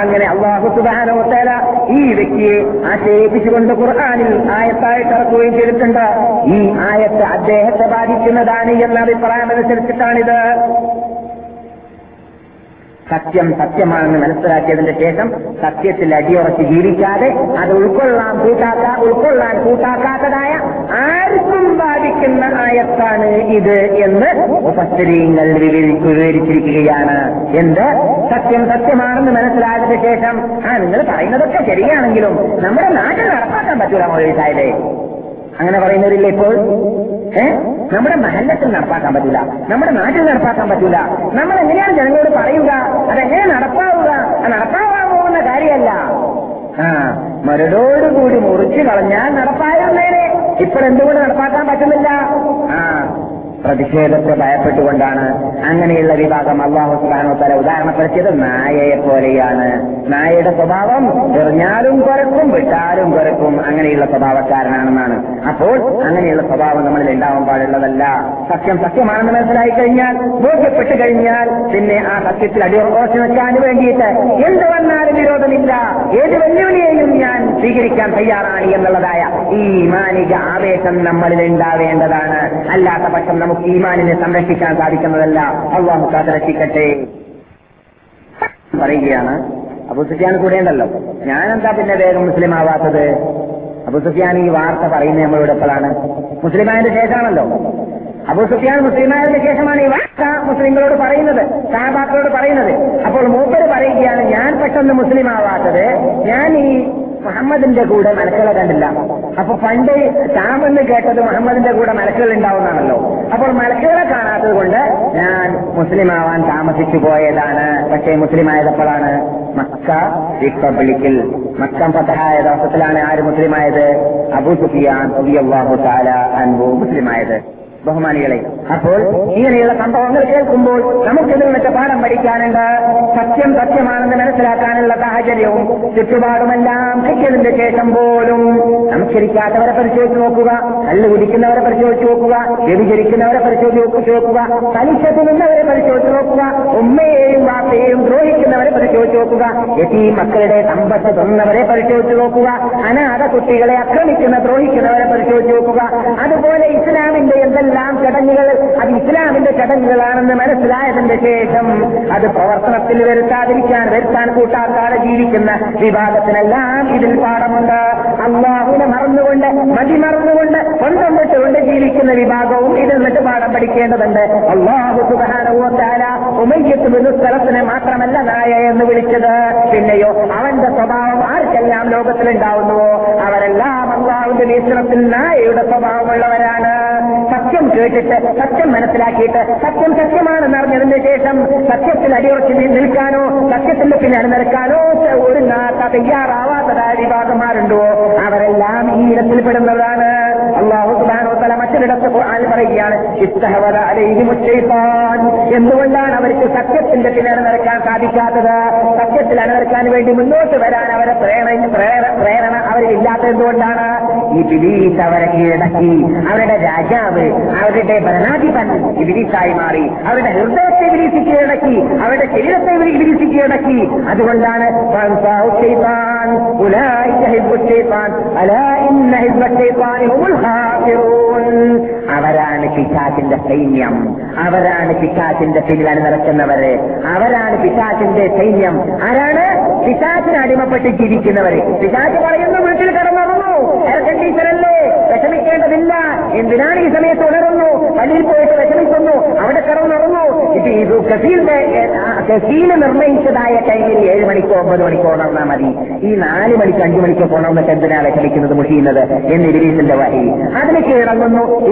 അങ്ങനെ അള്ളാഹു സുബാനോത്തേല ഈ വ്യക്തിയെ ആക്ഷേപിച്ചുകൊണ്ട് ഖുർആാനിൽ ആയത്തായിട്ട് ഇറക്കുകയും ചെയ്തിട്ടുണ്ട്. ഈ ആയത്ത് അദ്ദേഹത്തെ ബാധിക്കുന്നതാണ് എന്ന അഭിപ്രായം അനുസരിച്ചിട്ടാണിത്. സത്യം സത്യമാണെന്ന് മനസ്സിലാക്കിയതിന്റെ ശേഷം സത്യത്തിൽ അടിയുറച്ച് ജീവിക്കാതെ അത് ഉൾക്കൊള്ളാൻ കൂട്ടാക്കാ ഉൾക്കൊള്ളാൻ കൂട്ടാക്കാത്തതായ ആർക്കും ബാധിക്കുന്ന ആയത്താണ് ഇത് എന്ന് ഉപസ്ഥരീങ്ങൾ വിവരിച്ചിരിക്കുകയാണ്. എന്ത്? സത്യം സത്യമാണെന്ന് മനസ്സിലാക്കിയ ശേഷം ആ നിങ്ങൾ പറയുന്നതൊക്കെ ശരിയാണെങ്കിലും നമ്മുടെ നാട്ടിൽ നടപ്പാക്കാൻ പറ്റൂല മൊഴി സാഹിബേ. അങ്ങനെ പറയുന്നവരില്ലേ ഇപ്പോൾ? ഏ? നമ്മുടെ മഹല്ലത്തിൽ നടപ്പാക്കാൻ പറ്റില്ല നമ്മുടെ നാട്ടിൽ നടപ്പാക്കാൻ പറ്റില്ല നമ്മൾ എങ്ങനെയാണ് ജനങ്ങളോട് പറയുക? അതെങ്ങനെ നടപ്പാവുക? നടപ്പാവാൻ പോകുന്ന കാര്യമല്ല. ആ മരടോടുകൂടി മുറിച്ചു കളഞ്ഞാൽ നടപ്പായിരുന്നേനെ. ഇപ്പോൾ എന്തുകൊണ്ട് നടപ്പാക്കാൻ പറ്റുന്നില്ല? ആ പ്രതിഷേധത്തെ ഭയപ്പെട്ടുകൊണ്ടാണ് അങ്ങനെയുള്ള വിഭാഗം അള്ളാഹു സുബാനോ തല ഉദാഹരണപ്പെടുത്തിയത്. നായയെ പോലെയാണ് നായയുടെ സ്വഭാവം എറിഞ്ഞാലും കുരക്കും വിട്ടാലും കുരക്കും അങ്ങനെയുള്ള സ്വഭാവക്കാരനാണെന്നാണ്. അപ്പോൾ അങ്ങനെയുള്ള സ്വഭാവം നമ്മളിൽ ഉണ്ടാവാൻ പാടുള്ളതല്ല. സത്യം സത്യമാണെന്ന് മനസ്സിലായി കഴിഞ്ഞാൽ ബോധ്യപ്പെട്ടു കഴിഞ്ഞാൽ പിന്നെ ആ സത്യത്തിൽ അടിയുറച്ചു വെക്കാൻ വേണ്ടിയിട്ട് എന്ത് വന്നാലും വിരോധമില്ല. ഏത് വെല്ലുവിളിയെയും ഞാൻ സ്വീകരിക്കാൻ തയ്യാറാണ് എന്നുള്ളതായ ഈ മാനിക ആവേശം നമ്മളിൽ ഉണ്ടാവേണ്ടതാണ്. അല്ലാത്ത പക്ഷം നമുക്ക് ഈമാനിനെ സംരക്ഷിക്കാൻ സാധിക്കുന്നതല്ല. അള്ളാഹു കാത്തിരക്ഷിക്കട്ടെ പറയുകയാണ് അബു സുഫിയാൻ കൂടെ ഉണ്ടല്ലോ. ഞാനെന്താ പിന്നെ വേഗം മുസ്ലിം ആവാത്തത്? അബു സുഫിയാൻ ഈ വാർത്ത പറയുന്നത് നമ്മളോട് എപ്പോഴാണ്? മുസ്ലിമായതിന്റെ ശേഷമാണല്ലോ. അബു സുഫിയാൻ മുസ്ലിമായതിന്റെ ശേഷമാണ് ഈ വാർത്ത മുസ്ലിങ്ങളോട് പറയുന്നത് സഹബാക്കളോട് പറയുന്നത്. അപ്പോൾ മൂപ്പര് പറയുകയാണ് ഞാൻ പെട്ടെന്ന് മുസ്ലിം ആവാത്തത് ഞാൻ ഈ മുഹമ്മദിന്റെ കൂടെ മലക്കുകളെ കണ്ടില്ല. അപ്പൊ പണ്ട് ഷാമെന്ന് കേട്ടത് മുഹമ്മദിന്റെ കൂടെ മലക്കുകൾ ഉണ്ടാവുന്നതാണല്ലോ. അപ്പോൾ മലക്കുകളെ കാണാത്തത് കൊണ്ട് ഞാൻ മുസ്ലിം ആവാൻ താമസിച്ചു പോയതാണ്. പക്ഷേ മുസ്ലിം ആയതപ്പോഴാണ് മക്ക റിപ്പബ്ലിക്കിൽ മക്കം ഫതഹായ ദിവസത്തിലാണ് ആര് മുസ്ലിമായത്? അബു സുഫിയാൻ അള്ളാഹു താല അൻബു മുസ്ലിമായത്. ബഹുമാനികളെ. അപ്പോൾ ഇങ്ങനെയുള്ള സംഭവങ്ങൾ കേൾക്കുമ്പോൾ നമുക്ക് ഇതിൽ നിന്നൊക്കെ പാഠം പഠിക്കാനുണ്ട്. സത്യം സത്യമാണെന്ന് മനസ്സിലാക്കാനുള്ള സാഹചര്യവും ചുറ്റുപാടുമെല്ലാം കിട്ടിയതിന്റെ ശേഷം പോലും നമസ്കരിക്കാത്തവരെ പരിശോധിച്ച് നോക്കുക കല്ല് കുടിക്കുന്നവരെ പരിശോധിച്ച് നോക്കുക വ്യഭിചരിക്കുന്നവരെ പരിശോധിച്ച് നോക്കുക പലിശ നിന്നവരെ പരിശോധിച്ച് നോക്കുക ഉമ്മയെയും വാപ്പയെയും ദ്രോഹിക്കുന്നവരെ പരിശോധിച്ച് നോക്കുക യതീ മക്കളുടെ സമ്പത്ത് തന്നവരെ പരിശോധിച്ച് നോക്കുക അനാഥ കുട്ടികളെ ആക്രമിക്കുന്ന ദ്രോഹിക്കുന്നവരെ പരിശോധിച്ച് നോക്കുക. അതുപോലെ ഇസ്ലാമിന്റെ എന്തെല്ലാം ചടങ്ങുകൾ അത് ഇസ്ലാമിന്റെ ചടങ്ങുകളാണെന്ന് മനസ്സിലായതിന്റെ ശേഷം അത് പ്രവർത്തനത്തിൽ വരുത്താതിരിക്കാൻ വരുത്താൻ കൂട്ടാക്കാതെ ജീവിക്കുന്ന വിഭാഗത്തിനെല്ലാം ഇതിൽ പാഠമുണ്ട്. അള്ളാഹുവിനെ മറന്നുകൊണ്ട് മതി മറന്നുകൊണ്ട് സ്വന്തം വിട്ടുകൊണ്ട് ജീവിക്കുന്ന വിഭാഗവും ഇതിൽ നിന്നിട്ട് പാഠം പഠിക്കേണ്ടതുണ്ട്. അള്ളാഹു സുബാനുവത്താല ഉമയ്യത്ത് സ്ഥലത്തിനെ മാത്രമല്ല നായ എന്ന് വിളിച്ചത്. പിന്നെയോ അവന്റെ സ്വഭാവം ആർക്കെല്ലാം ലോകത്തിലുണ്ടാവുന്നുവോ? അവരെല്ലാം അള്ളാഹുവിന്റെ വീക്ഷണത്തിൽ നായയുടെ സ്വഭാവമുള്ളവരാണ്. സത്യം കേട്ടിട്ട് സത്യം മനസ്സിലാക്കിയിട്ട് സത്യം സത്യമാണെന്ന് അറിഞ്ഞതിന് ശേഷം സത്യത്തിൽ അടിയുറച്ച് നിൽക്കാനോ സത്യത്തിന്റെ പിന്നെ അണിനിരക്കാനോ ഒരു തയ്യാറാവാത്തതായ വിഭാഗന്മാരുണ്ടോ? അവരെല്ലാം ഈ ഇനത്തിൽപ്പെടുന്നതാണ് അള്ളാഹു സുബാനോ മറ്റൊരിടത്ത് ഖുർആൻ പറയുകയാണ് എന്തുകൊണ്ടാണ് അവർക്ക് സത്യത്തിന്റെ പിന്നെ നടക്കാൻ സാധിക്കാത്തത്. സത്യത്തിൽ അണിനിരക്കാൻ വേണ്ടി മുന്നോട്ട് വരാൻ അവരെ പ്രേരണ പ്രേരണ അവരില്ലാത്തത് എന്തുകൊണ്ടാണ്? ഈ ബിലീസ് അവരെ കീഴടക്കി. അവരുടെ രാജാവ് അവരുടെ ഭരണാധിപൻ ഇബിലിസായി മാറി. അവരുടെ ഹൃദയത്തെ വിരീസി കീഴടക്കി. അവരുടെ ശരീരത്തെ വിരീസി കീഴടക്കി. അതുകൊണ്ടാണ് ഉലായി അലാ ഇന്ന ഹിബ്ബ ഹുമുൽ ഖാസിറൂൻ. അവരാണ് പിശാചിന്റെ സൈന്യം. അവരാണ് പിശാചിന്റെ പിന്നിൽ അണിനിറക്കുന്നവര് അവരാണ് പിശാചിന്റെ സൈന്യം. ആരാണ്? പിശാചിന് അടിമപ്പെട്ട് ജീവിക്കുന്നവര്. പിശാച് പറയുന്നു വീട്ടിൽ കിടന്നുറങ്ങുന്നു കണ്ടീഷനല്ലേ വിഷമിക്കേണ്ടതില്ല. എന്തിനാണ് ഈ സമയത്ത് ഉണരുന്നു? പള്ളിയിൽ പോയിട്ട് വിഷമിക്കുന്നു. അവിടെ കിടന്നുറങ്ങു. ഇത് ഇത് കസീലിന്റെ കസീൽ നിർണയിച്ചതായ ടൈമിൽ ഏഴ് മണിക്കോ ഒമ്പത് മണിക്കോ ഉണർന്നാൽ മതി. ഈ നാല് മണിക്ക് അഞ്ചു മണിക്കോ ഉണർന്നിട്ട് എന്തിനാ വിഷമിക്കുന്നത് മുഷിയുന്നത് എന്ന് ഇരീസിന്റെ വഴി അതിന് കീഴടങ്ങുന്നു.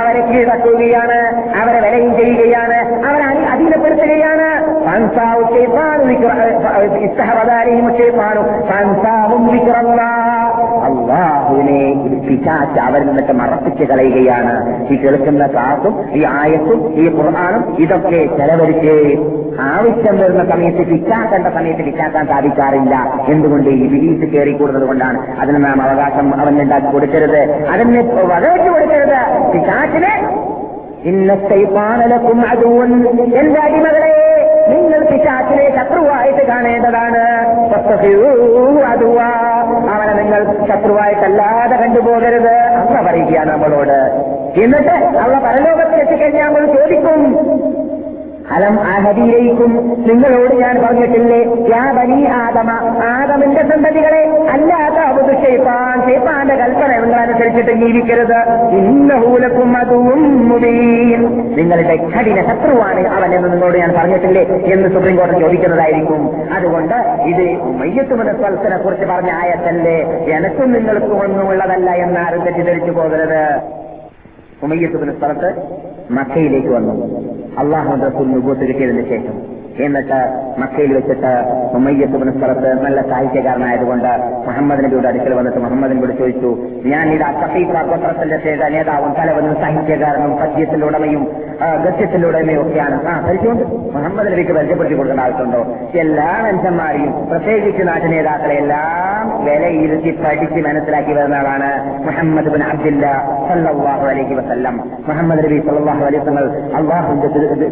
അവരെ കീഴടക്കുകയാണ്. അവരെ വിലയും ചെയ്യുകയാണ്. അവരെ അള്ളാഹുവിനെ പിശാച്ച് അവരിൽ നിന്നൊക്കെ മറപ്പിച്ച് കളയുകയാണ്. ഈ കേൾക്കുന്ന ക്ലാസും ഈ ആയത്തും ഈ ഖുർആാനും ഇതൊക്കെ ചെലവഴിച്ച് ആവശ്യം വരുന്ന സമയത്ത് പിച്ചാക്കേണ്ട സമയത്ത് പിച്ചാക്കാൻ സാധിക്കാറില്ല. എന്തുകൊണ്ട്? ഈ ബിലീസ് കയറിക്കൂടുന്നത് കൊണ്ടാണ്. അതിന് നാം അവകാശം അവനുണ്ടാക്കി കൊടുക്കരുത്. അതിന് വകവെച്ച് കൊടുക്കരുത്. പിശാച്ചിനെ ഇന്നത്തൈപ്പാനലക്കും അതുവൻ എന്റെ അടിമകളെ നിങ്ങൾ പിശാച്ചിനെ ശത്രുവായിട്ട് കാണേണ്ടതാണ്. അതുവാ അവനെ നിങ്ങൾ ശത്രുവായിട്ടല്ലാതെ കണ്ടുപോകരുത് അമ്മ പറയുകയാണ് നമ്മളോട്. എന്നിട്ട് അവളെ പരലോകത്തിൽ എത്തിക്കഴിഞ്ഞാൽ നമ്മൾ ചോദിക്കും അലം അഹദിയിലേക്കും നിങ്ങളോട് ഞാൻ പറഞ്ഞിട്ടില്ലേ? യാ ബനി ആദമ ആദമിന്റെ സന്തതികളെ അല്ലാത്ത അബുദ് ഷെയ്പ്പാൻ ഷെയ്പ്പാന്റെ കൽപ്പന നിങ്ങൾ അനുസരിച്ചിട്ട് ജീവിക്കരുത് ഇന്നഹൂലക്കും അതും മുബീൻ. നിങ്ങളുടെ കഠിന ശത്രുവാണ് അവൻ എന്ന് നിങ്ങളോട് ഞാൻ പറഞ്ഞിട്ടില്ലേ എന്ന് സുപ്രീം കോടതി ചോദിക്കുന്നതായിരിക്കും. അതുകൊണ്ട് ഇത് മയ്യത്തുമന സ്ഥലത്തിനെ കുറിച്ച് പറഞ്ഞ ആയത്തല്ലേ? എനക്കും നിങ്ങൾക്കും ഒന്നുമുള്ളതല്ല എന്നാരും തെറ്റിദ്ധരിച്ചു പോകരുത്. ഉമയ്യത്തുബിന് സ്ഥലത്ത് മക്കയിലേക്ക് വന്നു. അള്ളാഹു റസൂൽ നുബൂത്ത് കിട്ടിയതിന് ശേഷം. എന്നിട്ട് മക്കയിൽ വെച്ചിട്ട് ഉമയ്യത്തുബിന് സ്ഥലത്ത് നല്ല സാഹിത്യകാരനായതുകൊണ്ട് മുഹമ്മദ് നബിയുടെ അടുക്കൽ വന്നിട്ട് മുഹമ്മദ് നബിയോട് ചോദിച്ചു ഞാൻ ഇത് അസഫീഫ ഗോത്രത്തിന്റെ നേതാവും തലവനും സാഹിത്യകാരനും പദ്യത്തിന്റെ ഉടമയും ഗത്യത്തിന്റെ ഉടമയും ഒക്കെയാണ്. ആ പരിചയമുണ്ട് മുഹമ്മദ് നബിക്ക് പരിചയപ്പെടുത്തി കൊടുക്കേണ്ട ആവശ്യമുണ്ടോ? എല്ലാ മനുഷ്യന്മാരെയും പ്രത്യേകിച്ച് നാട്ടു നേതാക്കളെ എല്ലാം വിലയിരുത്തി പഠിച്ച് മനസ്സിലാക്കി വരുന്ന ആളാണ് മുഹമ്മദ് ബിൻ അബ്ദില്ല സല്ലാഹു അലൈഹി വസല്ലം. മുഹമ്മദ് നബി സല്ലാഹു അലൈഹി വസല്ലം അള്ളാഹുന്റെ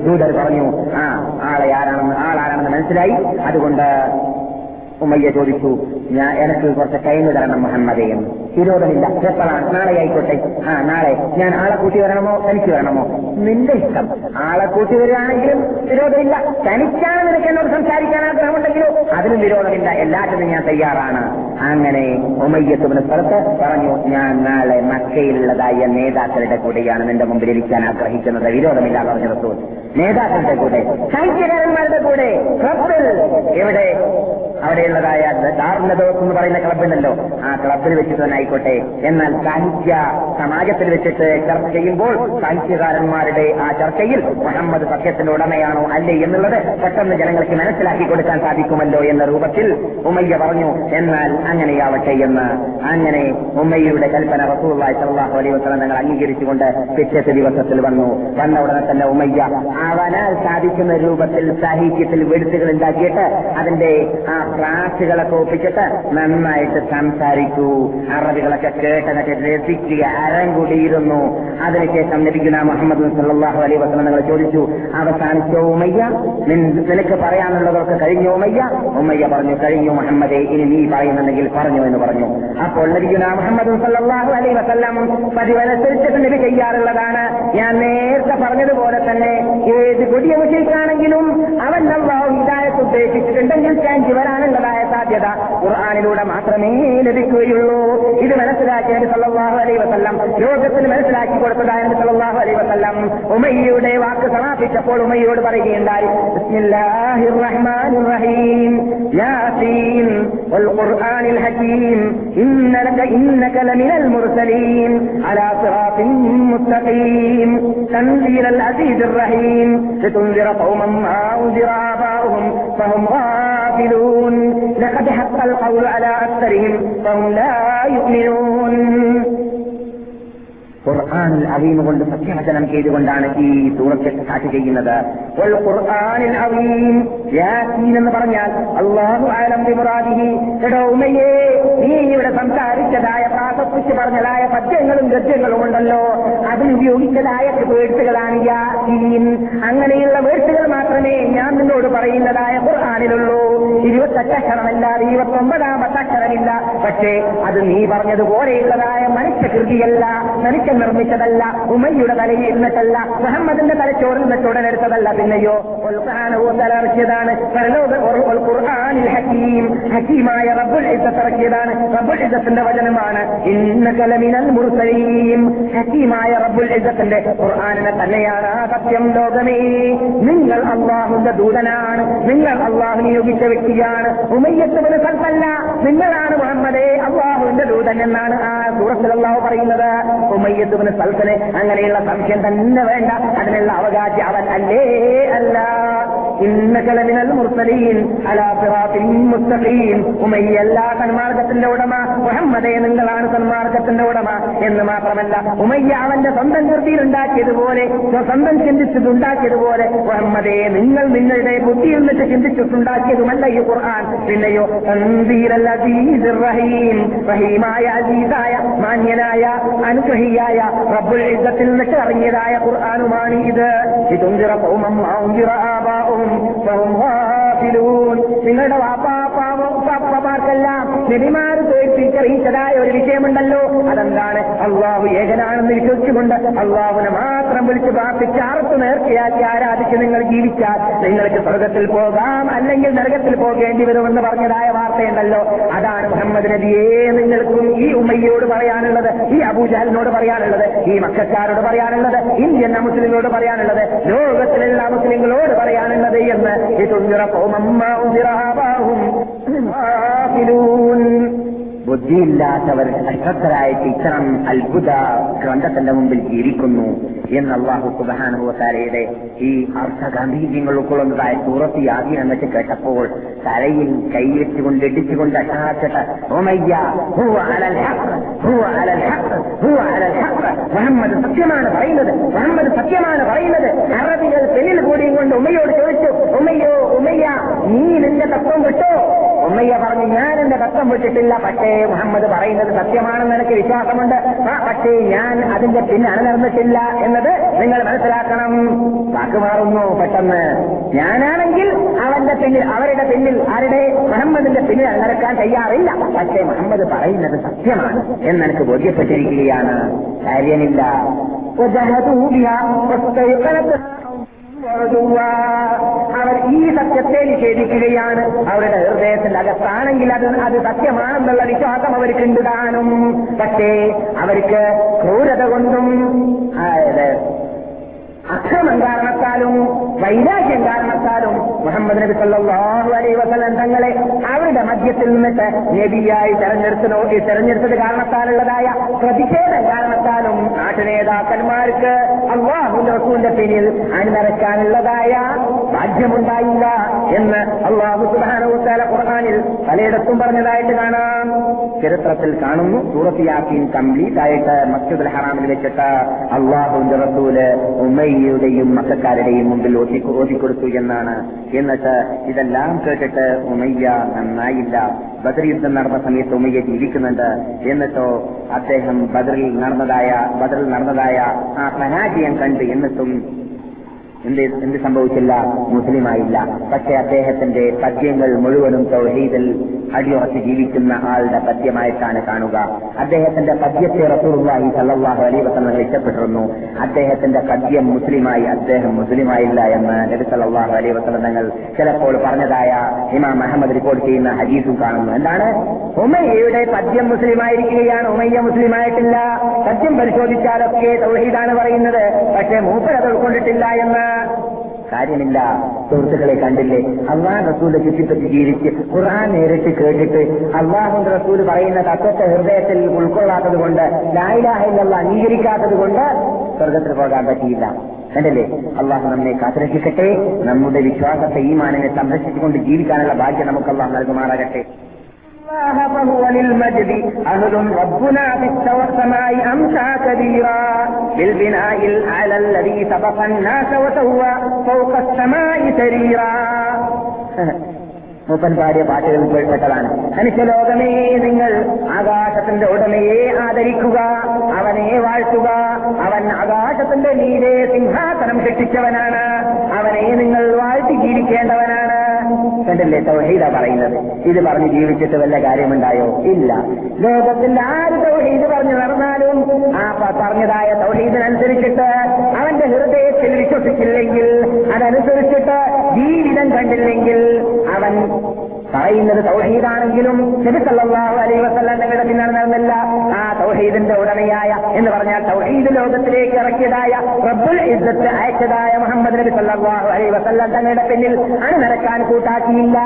ദൂതർ പറഞ്ഞു ആ ആളെ ആരാണെന്ന് ആളാരാണെന്ന് മനസ്സിലായി. അതുകൊണ്ട് ഉമ്മയ്യ ചോദിച്ചു ഞാൻ എനിക്ക് കുറച്ച് ടൈം തരണം മുഹമ്മദേ എന്ന് വിരോധമില്ല എപ്പോഴാണ് നാളെ ആയിക്കോട്ടെ. ആ നാളെ. ഞാൻ ആളെ കൂട്ടി വരണമോ? തനിക്ക് വരണമോ? നിന്റെ ഇഷ്ടം. ആളെ കൂട്ടി വരികയാണെങ്കിലും വിരോധമില്ല തനിക്കാണ് നിനക്ക് എന്നോട് സംസാരിക്കാൻ ആഗ്രഹമുണ്ടെങ്കിലോ? അതിനും വിരോധമില്ല എല്ലാത്തിനും ഞാൻ തയ്യാറാണ്. അങ്ങനെ ഉമയ്യത്തുവിന് സ്ഥലത്ത് പറഞ്ഞു ഞാൻ നാളെ മക്കയിലുള്ളതായ നേതാക്കളുടെ കൂടെയാണ് നിന്റെ മുമ്പിൽ ഇരിക്കാൻ ആഗ്രഹിക്കുന്നത്. വിരോധമില്ല പറഞ്ഞു റസൂൽ. നേതാക്കളുടെ കൂടെ സാഹിത്യകാരന്മാരുടെ കൂടെ ക്ലബിൽ എവിടെ അവിടെയുള്ളതായ ദിവസം എന്ന് പറയുന്ന ക്ലബുണ്ടല്ലോ ആ ക്ലബിൽ വെച്ചിട്ട് തന്നെ ആയിക്കോട്ടെ എന്നാൽ സാഹിത്യ സമാജത്തിൽ വെച്ചിട്ട് ചർച്ച ചെയ്യുമ്പോൾ സാഹിത്യകാരന്മാരുടെ ആ ചർച്ചയിൽ മുഹമ്മദ് സത്യത്തിന്റെ ഉടമയാണോ അല്ലേ എന്നുള്ളത് പെട്ടെന്ന് ജനങ്ങൾക്ക് മനസ്സിലാക്കി കൊടുക്കാൻ സാധിക്കുമല്ലോ എന്ന രൂപത്തിൽ ഉമ്മയ്യ പറഞ്ഞു എന്നാൽ അങ്ങനെയാവട്ടെ എന്ന്. അങ്ങനെ ഉമ്മയ്യയുടെ കൽപ്പന റസൂള്ളി സല്ലാഹു അലൈ വസ്ലം തങ്ങൾ അംഗീകരിച്ചുകൊണ്ട് പിറ്റത്തെ ദിവസത്തിൽ വന്നു. വന്ന ഉടനെ തന്നെ ഉമ്മയ്യ അവനാൽ സാധിക്കുന്ന രൂപത്തിൽ സാഹിത്യത്തിൽ വെടുത്തുകൾ ഉണ്ടാക്കിയിട്ട് അതിന്റെ ആ ക്ലാസുകളൊക്കെ ഒപ്പിച്ചിട്ട് നന്നായിട്ട് സംസാരിച്ചു അറബികളൊക്കെ കേട്ടതൊക്കെ രസിക്കുക അരങ്കുടിയിരുന്നു അതിനുശേഷം ലഭിക്കുന്ന മുഹമ്മദ് സല്ലാഹു അലൈ വസ്ലം നിങ്ങൾ ചോദിച്ചു അവസാനിച്ചോ ഉമയ്യ? നിനക്ക് പറയാനുള്ളതൊക്കെ കഴിഞ്ഞു ഉമയ്യ? ഉമ്മയ്യ പറഞ്ഞു കഴിഞ്ഞു മുഹമ്മദെ ഇനി നീ പറയുന്നുണ്ടെങ്കിൽ പറഞ്ഞു എന്ന് പറഞ്ഞു. അപ്പോൾ ലഭിക്കുന്ന മുഹമ്മദ് സല്ലാഹു അലൈ വസ്ലാമും പതിവനുസരിച്ചിട്ട് ലഭി ചെയ്യാറുള്ളതാണ്. ഞാൻ നേരത്തെ പറഞ്ഞതുപോലെ തന്നെ ഏത് കൊടിയ വിഷയിക്കാണെങ്കിലും അവൻ അള്ളാഹു ഹിദായത്ത് ഉദ്ദേശിച്ചിട്ടുണ്ടെങ്കിൽ ഞാൻ ചാഞ്ചി വരാനുള്ളതായ സാധ്യത ഖുർആാനിലൂടെ മാത്രമേ ലഭിക്കുകയുള്ളൂ. ഇത് മനസ്സിലാക്കിയ സല്ലാഹു അലൈ അലൈഹി വസല്ലം. ലോകത്തിന് മനസ്സിലാക്കി കൊടുത്തതായ സല്ലാഹു അലൈ വസല്ലം ഉമയ്യയുടെ വാക്ക് സമാപിച്ചപ്പോൾ ഉമയ്യോട് പറയുകയുണ്ടായി لقد حق القول على أكثرهم فهم لا يؤمنون. ഖുർആാനിൽ അവീം കൊണ്ട് സത്യവചനം ചെയ്തുകൊണ്ടാണ് ഈ സൂറത്തെ സ്റ്റാർട്ട് ചെയ്യുന്നത്. ഖുർആനിൽ യാസീൻ എന്ന് പറഞ്ഞാൽ അള്ളാഹു ആലം ബിമുറാദിഹി. എടോ ഉമയെ നീ ഇവിടെ സംസാരിച്ചതായ പ്രാസപ്പിച്ച് പറഞ്ഞതായ പദ്യങ്ങളും ഗദ്യങ്ങളും ഉണ്ടല്ലോ. അതിനുപയോഗിച്ചതായ വേഴ്സുകളാണ് അങ്ങനെയുള്ള വേഴ്സുകൾ മാത്രമേ ഞാൻ നിന്നോട് പറയുന്നതായ ഖുർആാനിലുള്ളൂ. ഇരുപത്തക്ഷരമല്ലാതെ ഇരുപത്തൊമ്പതാമത്തെ അക്ഷരം പറയാനില്ല പക്ഷേ അത് നീ പറഞ്ഞതുപോലെയുള്ളതായ മനുഷ്യകൃതിയല്ല മനുഷ്യൻ നിർമ്മിച്ചതല്ല ഉമ്മയുടെ തലയിൽ ഇരുന്നിട്ടല്ല മുഹമ്മദിന്റെ തലച്ചോറിൽ നിന്ന് ഉടനെടുത്തതല്ല പിന്നെയോ ഇറക്കിയതാണ് ഖുർആനിൽ ഹക്കീം ഹക്കീമായ റബ്ബുൽ ഇസ്സത്ത് ഇറക്കിയതാണ് റബ്ബുൽ ഇസത്തിന്റെ വചനമാണ് ഇന്ന കലമിനൽ മുർസലീൻ ഹക്കീമായ റബ്ബുൽ ഇസത്തിന്റെ ഖുർആനിനെ തന്നെയാണ് സത്യം ലോകമേ. നിങ്ങൾ അള്ളാഹുന്റെ ദൂതനാണ് നിങ്ങൾ അള്ളാഹു നിയോഗിച്ച വ്യക്തിയാണ് ഉമയ്യത്തുവിന് സൽപ്പല്ല നിങ്ങളാണ് മുഹമ്മദേ അള്ളാഹുവിന്റെ ദൂതൻ എന്നാണ് ആ സൂറത്തിൽ അള്ളാഹു പറയുന്നത്. ഉമയ്യത്തുവിന് സൽപ്പന് അങ്ങനെയുള്ള സംശയം തന്നെ വേണ്ട. അതിനുള്ള അവകാശം അവൻ അല്ലേ? അല്ല. ഇന്നകലമിനൽ മുർസലീൻ അലാ മുസ്തഖീം സന്മാർഗത്തിന്റെ ഉടമ മുഹമ്മദേ നിങ്ങളാണ് സന്മാർഗത്തിന്റെ ഉടമ എന്ന് മാത്രമല്ല ഉമയ്യ അവന്റെ സ്വന്തം കൃതിയിൽ ഉണ്ടാക്കിയതുപോലെ സ്വന്തം ചിന്തിച്ചിട്ടുണ്ടാക്കിയതുപോലെ മുഹമ്മദേ നിങ്ങൾ നിങ്ങളുടെ ബുദ്ധിയിൽ നിന്ന് ചിന്തിച്ചിട്ടുണ്ടാക്കിയതുമല്ല ഈ ഖുർആൻ. പിന്നെയോ റഹീം റഹീമായ അസീസായ മാന്യനായ അനുഗ്രഹിയായ റബ്ബുൽ ഇസ്സത്തിൽ നിന്നിട്ട് ഇറങ്ങിയതായ ഖുർആാനുമാണ് ഇത് ഇതുഞ്ചിറ فهم നിങ്ങളുടെ വാപ്പാപ്പാമാർക്കെല്ലാം നബിമാര് ടീച്ചറിയിച്ചതായ ഒരു വിഷയമുണ്ടല്ലോ. അതെന്താണ്? അള്ളാഹു ഏകനാണെന്ന് വിശ്വസിച്ചുകൊണ്ട് അള്ളാഹുവിനെ മാത്രം വിളിച്ച് പ്രാർത്ഥിച്ച് അറുത്ത് നേർച്ചയാക്കി ആരാധിച്ച് നിങ്ങൾ ജീവിച്ചാൽ നിങ്ങൾക്ക് സ്വർഗത്തിൽ പോകാം അല്ലെങ്കിൽ നരകത്തിൽ പോകേണ്ടി വരുമെന്ന് പറഞ്ഞതായ വാർത്തയുണ്ടല്ലോ. അതാണ് മുഹമ്മദ് നബിയെ നിങ്ങൾക്കും ഈ ഉമ്മയോട് പറയാനുള്ളത് ഈ അബൂജഹലിനോട് പറയാനുള്ളത് ഈ മക്കാരോട് പറയാനുള്ളത് ഇന്ത്യൻ മുസ്ലിങ്ങളോട് പറയാനുള്ളത് ലോകത്തിലുള്ള മുസ്ലിങ്ങളോട് പറയാനുള്ളത് എന്ന് ബുദ്ധിയില്ലാത്തവർ അശ്രദ്ധരായ ഇത്തരം അത്ഭുത ഗ്രന്ഥത്തിന്റെ മുമ്പിൽ ജീവിക്കുന്നു എന്ന് അള്ളാഹു സുബാനുഭവത്താരയുടെ ഈ അർത്ഥഗാന്ധീര്യങ്ങൾ ഉൾക്കൊള്ളുന്നതായ സൂറത്ത് യാദീൻ വെച്ച് കേട്ടപ്പോൾ തലയിൽ കൈവെച്ചുകൊണ്ട് ഇടിച്ചുകൊണ്ട്. മുഹമ്മദ് സത്യമാണ് പറയുന്നത് മുഹമ്മദ് സത്യമാണ് പറയുന്നത് അറബികൾ പെണ്ണിൽ കൂടിയും കൊണ്ട് ഉമ്മയോട് ചോദിച്ചു ഉമ്മയോ ഉമ്മയ്യ നീ നിന്റെ തത്വം വിട്ടോ ഉമ്മയ്യ പറഞ്ഞു ഞാൻ എന്റെ തത്വം വിട്ടിട്ടില്ല പക്ഷേ മുഹമ്മദ് പറയുന്നത് സത്യമാണെന്ന് എനിക്ക് വിശ്വാസമുണ്ട് ആ പക്ഷേ ഞാൻ അതിന്റെ പിന്നെ അണിനിർന്നിട്ടില്ല എന്നത് നിങ്ങൾ മനസ്സിലാക്കണം വാക്ക് മാറുന്നു പെട്ടെന്ന് ഞാനാണെങ്കിൽ അവന്റെ പിന്നിൽ അവരുടെ പിന്നിൽ ആരുടെ മുഹമ്മദിന്റെ പിന്നിൽ അണിനിരക്കാൻ തയ്യാറില്ല പക്ഷേ മുഹമ്മദ് പറയുന്നത് സത്യമാണ് എന്നെനിക്ക് ബോധ്യപ്പെട്ടിരിക്കുകയാണ് കാര്യമില്ല وجهدوا بها واستيقنتها അവർ ഈ സത്യത്തെ നിഷേധിക്കുകയാണ്. അവരുടെ ഹൃദയത്തിന്റെ അകത്താണെങ്കിൽ അത് അത് സത്യമാണെന്നുള്ള വിശ്വാസം അവർക്കുണ്ട് താനും. പക്ഷേ അവർക്ക് ക്രൂരത കൊണ്ടും അക്രമം കാരണത്താലും വൈരാഗ്യം കാരണത്താലും മുഹമ്മദ് നബി സല്ലാഹു അലൈ വസലം തങ്ങളെ അവരുടെ മധ്യത്തിൽ നിന്നിട്ട് നബിയായി തെരഞ്ഞെടുത്തതോ തെരഞ്ഞെടുത്തത് കാരണത്താലുള്ളതായ പ്രതിഷേധം കാരണത്താലും നാട്ടുനേതാക്കന്മാർക്ക് അള്ളാഹുന്റെ റസൂലിന്റെ പിന്നിൽ അണിനിറക്കാനുള്ളതായ ഭാഗ്യമുണ്ടായില്ല എന്ന് അള്ളാഹു സുബാനവുത്താല ഖുർആാനിൽ പലയിടത്തും പറഞ്ഞതാണ് ചരിത്രത്തിൽ കാണുന്നു. സൂറത്ത് കംപ്ലീറ്റ് ആയിട്ട് മസ്ജിദുൽ ഹറാമിൽ വെച്ചിട്ട് അള്ളാഹുവിന്റെ റസൂൽ ഉമയ്യയുടെയും മക്കാരുടെയും മുമ്പിൽ ഓതി ഓതിക്കൊടുത്തു എന്നാണ്. എന്നിട്ട് ഇതെല്ലാം കേട്ടിട്ട് ഉമയ്യ നന്നായില്ല. ബദർ യുദ്ധം നടന്ന സമയത്ത് ഉമയ്യ ജീവിക്കുന്നുണ്ട്. എന്നിട്ടോ അദ്ദേഹം ബദറിൽ നടന്നതായ ബദറിൽ നടന്നതായ ആ പരാജയം കണ്ട് എന്നിട്ടും എന്ത് എന്ത് സംഭവിച്ചില്ല? മുസ്ലിമായില്ല. പക്ഷെ അദ്ദേഹത്തിന്റെ പദ്യങ്ങൾ മുഴുവനും തൗഹീദിൽ അടിയുറച്ച് ജീവിക്കുന്ന ആളുടെ പദ്യമായിട്ടാണ് കാണുക. അദ്ദേഹത്തിന്റെ പദ്യത്തെ റസൂർവാഹി സല്ലാഹു അലൈ വസല്ലം ഇഷ്ടപ്പെട്ടിരുന്നു അദ്ദേഹത്തിന്റെ പദ്യം മുസ്ലിമായി അദ്ദേഹം മുസ്ലിമായില്ല എന്ന് നബി സല്ലാഹു അലൈ വസല്ലം തങ്ങൾ ചിലപ്പോൾ പറഞ്ഞതായ ഇമാം അഹമ്മദ് റിപ്പോർട്ട് ചെയ്യുന്ന ഹദീസും കാണുന്നു. എന്താണ്? ഉമയ്യയുടെ പദ്യം മുസ്ലിമായിരിക്കുകയാണ് ഉമയ്യ മുസ്ലിമായിട്ടില്ല. പദ്യം പരിശോധിച്ചാലൊക്കെ തൗഹീദാണ് പറയുന്നത്. പക്ഷേ മൂപ്പരത് ഉൾക്കൊണ്ടിട്ടില്ല എന്ന് കാര്യമില്ല. സുഹൃത്തുക്കളെ കണ്ടില്ലേ? അള്ളാഹ് റസൂൽ ചുറ്റിപ്പറ്റി ജീവിച്ച് ഖുർആൻ നേരിട്ട് കേട്ടിട്ട് അള്ളാഹു റസൂൽ പറയുന്ന തത്വത്തെ ഹൃദയത്തിൽ ഉൾക്കൊള്ളാത്തത് കൊണ്ട് ലായിലാഹില്ല അംഗീകരിക്കാത്തത് കൊണ്ട് സ്വർഗത്തിൽ പോകാൻ പറ്റിയില്ല. കണ്ടല്ലേ? അള്ളാഹു നമ്മെ കാത്തുരക്ഷിക്കട്ടെ. നമ്മുടെ വിശ്വാസത്തെ ഈ മാനിനെ സംരക്ഷിച്ചുകൊണ്ട് ജീവിക്കാനുള്ള ഭാഗ്യം നമുക്ക് അള്ളാഹു നൽകുമാറാകട്ടെ. الله فهو للمجد أهل ربنا في السماء أمسى كبيرا بالبناء الأعلى الذي سبق الناس وسوى فوق السماء سريرا മൂപ്പൻ പാടിയ പാട്ടുകൾ പെട്ടതാണ് മനുഷ്യലോകമേ നിങ്ങൾ ആകാശത്തിന്റെ ഉടമയെ ആദരിക്കുക അവനെ വാഴ്ത്തുക അവൻ ആകാശത്തിന്റെ നീരെ സിംഹാസനം സൃഷ്ടിച്ചവനാണ് അവനെ നിങ്ങൾ വാഴ്ത്തി ജീവിക്കേണ്ടവനാണ് കണ്ടല്ലേ തൗഹീദ പറയുന്നത്? ഇത് പറഞ്ഞ് ജീവിച്ചിട്ട് വല്ല കാര്യമുണ്ടായോ? ഇല്ല. ലോകത്തിൽ ആര് തൗഹീദ് പറഞ്ഞു നടന്നാലും ആ പറഞ്ഞതായ തൗഹീദിനനുസരിച്ചിട്ട് അവന്റെ ഹൃദയത്തിൽ വിശ്വസിച്ചില്ലെങ്കിൽ അതനുസരിച്ചിട്ട് ജീവിതം കണ്ടില്ലെങ്കിൽ അവൻ പറയുന്നത് തൗഹീദാണെങ്കിലും നബി അലൈ വസല്ലം തങ്ങളുടെ പിന്നാലെ നടന്നില്ല. ആ തൗഹീദിന്റെ ഉടമയായ എന്ന് പറഞ്ഞാൽ തൗഹീദ് ലോകത്തിലേക്ക് ഇറക്കിയതായ റബ്ബുൽ ഇസ്സത്ത് അയച്ചതായ മുഹമ്മദ് നബി സല്ലാഹു അലൈ വസല്ലം തങ്ങളുടെ പിന്നിൽ അണിനിരക്കാൻ കൂട്ടാക്കിയില്ല.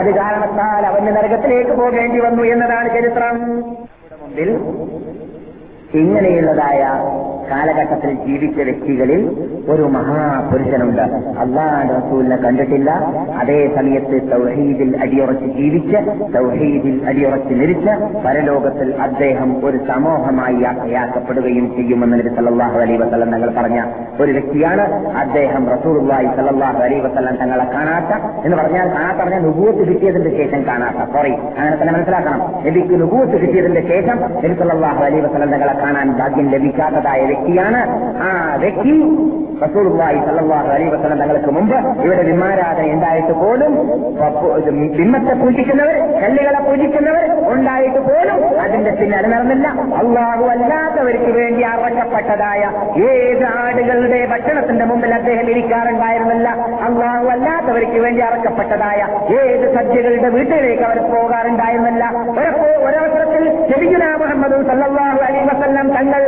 അത് കാരണത്താൽ അവന് നരകത്തിലേക്ക് പോകേണ്ടി വന്നു എന്നതാണ് ചരിത്രം. ഇങ്ങനെയുള്ളതായ കാലഘട്ടത്തിൽ ജീവിച്ച വ്യക്തികളിൽ ഒരു മഹാപുരുഷനുണ്ട്. അള്ളാഹ് റസൂലിനെ കണ്ടിട്ടില്ല. അതേ സമയത്ത് തൗഹീദിൽ അടിയുറച്ച് ജീവിച്ച് തൗഹീദിൽ അടിയുറച്ച് നിരിച്ച് പരലോകത്തിൽ അദ്ദേഹം ഒരു സമൂഹമായി യാത്രയാക്കപ്പെടുകയും ചെയ്യുമെന്ന് നബി സല്ലല്ലാഹു അലൈഹി വസല്ലം തങ്ങൾ പറഞ്ഞ ഒരു വ്യക്തിയാണ്. അദ്ദേഹം റസൂലുള്ളാഹി സല്ലല്ലാഹു അലൈ വസ്ലം തങ്ങളെ കാണാത്ത എന്ന് പറഞ്ഞാൽ കാണാത്ത പറഞ്ഞാൽ നുബൂത്ത് കിട്ടിയതിന്റെ ശേഷം കാണാത്ത. സോറി അങ്ങനെ തന്നെ മനസ്സിലാക്കണം. നബിക്ക് നുബൂത്ത് കിട്ടിയതിന്റെ ശേഷം നബി സല്ലല്ലാഹു അലൈ വസ്ലം തങ്ങളെ കാണാൻ ഭാഗ്യം ലഭിക്കാത്തതായ വ്യക്തിയാണ്. ആ വ്യക്തി റസൂലുള്ളാഹി തങ്ങൾക്ക് മുമ്പ് ഇവിടെ വിമാരാധന ഉണ്ടായിട്ട് പോലും ബിംബത്തെ പൂജിക്കുന്നവർ കല്ലുകളെ പൂജിക്കുന്നവർ ഉണ്ടായിട്ട് പോലും അതിന്റെ പിന്നാലെ നടന്നില്ല. അള്ളാഹു അല്ലാത്തവർക്ക് വേണ്ടി അറക്കപ്പെട്ടതായ ഏത് ആടുകളുടെ ഭക്ഷണത്തിന്റെ മുമ്പിൽ അദ്ദേഹം ഇരിക്കാറുണ്ടായിരുന്നില്ല. അള്ളാഹു അല്ലാത്തവർക്ക് വേണ്ടി അറക്കപ്പെട്ടതായ ഏത് സദ്യകളുടെ വീട്ടിലേക്ക് അവർ പോകാറുണ്ടായിരുന്നില്ല. ഒരവസരത്തിൽ നബിയുന മുഹമ്മദ് സല്ലാഹു അലൈഹി വസല്ലം തങ്ങൾ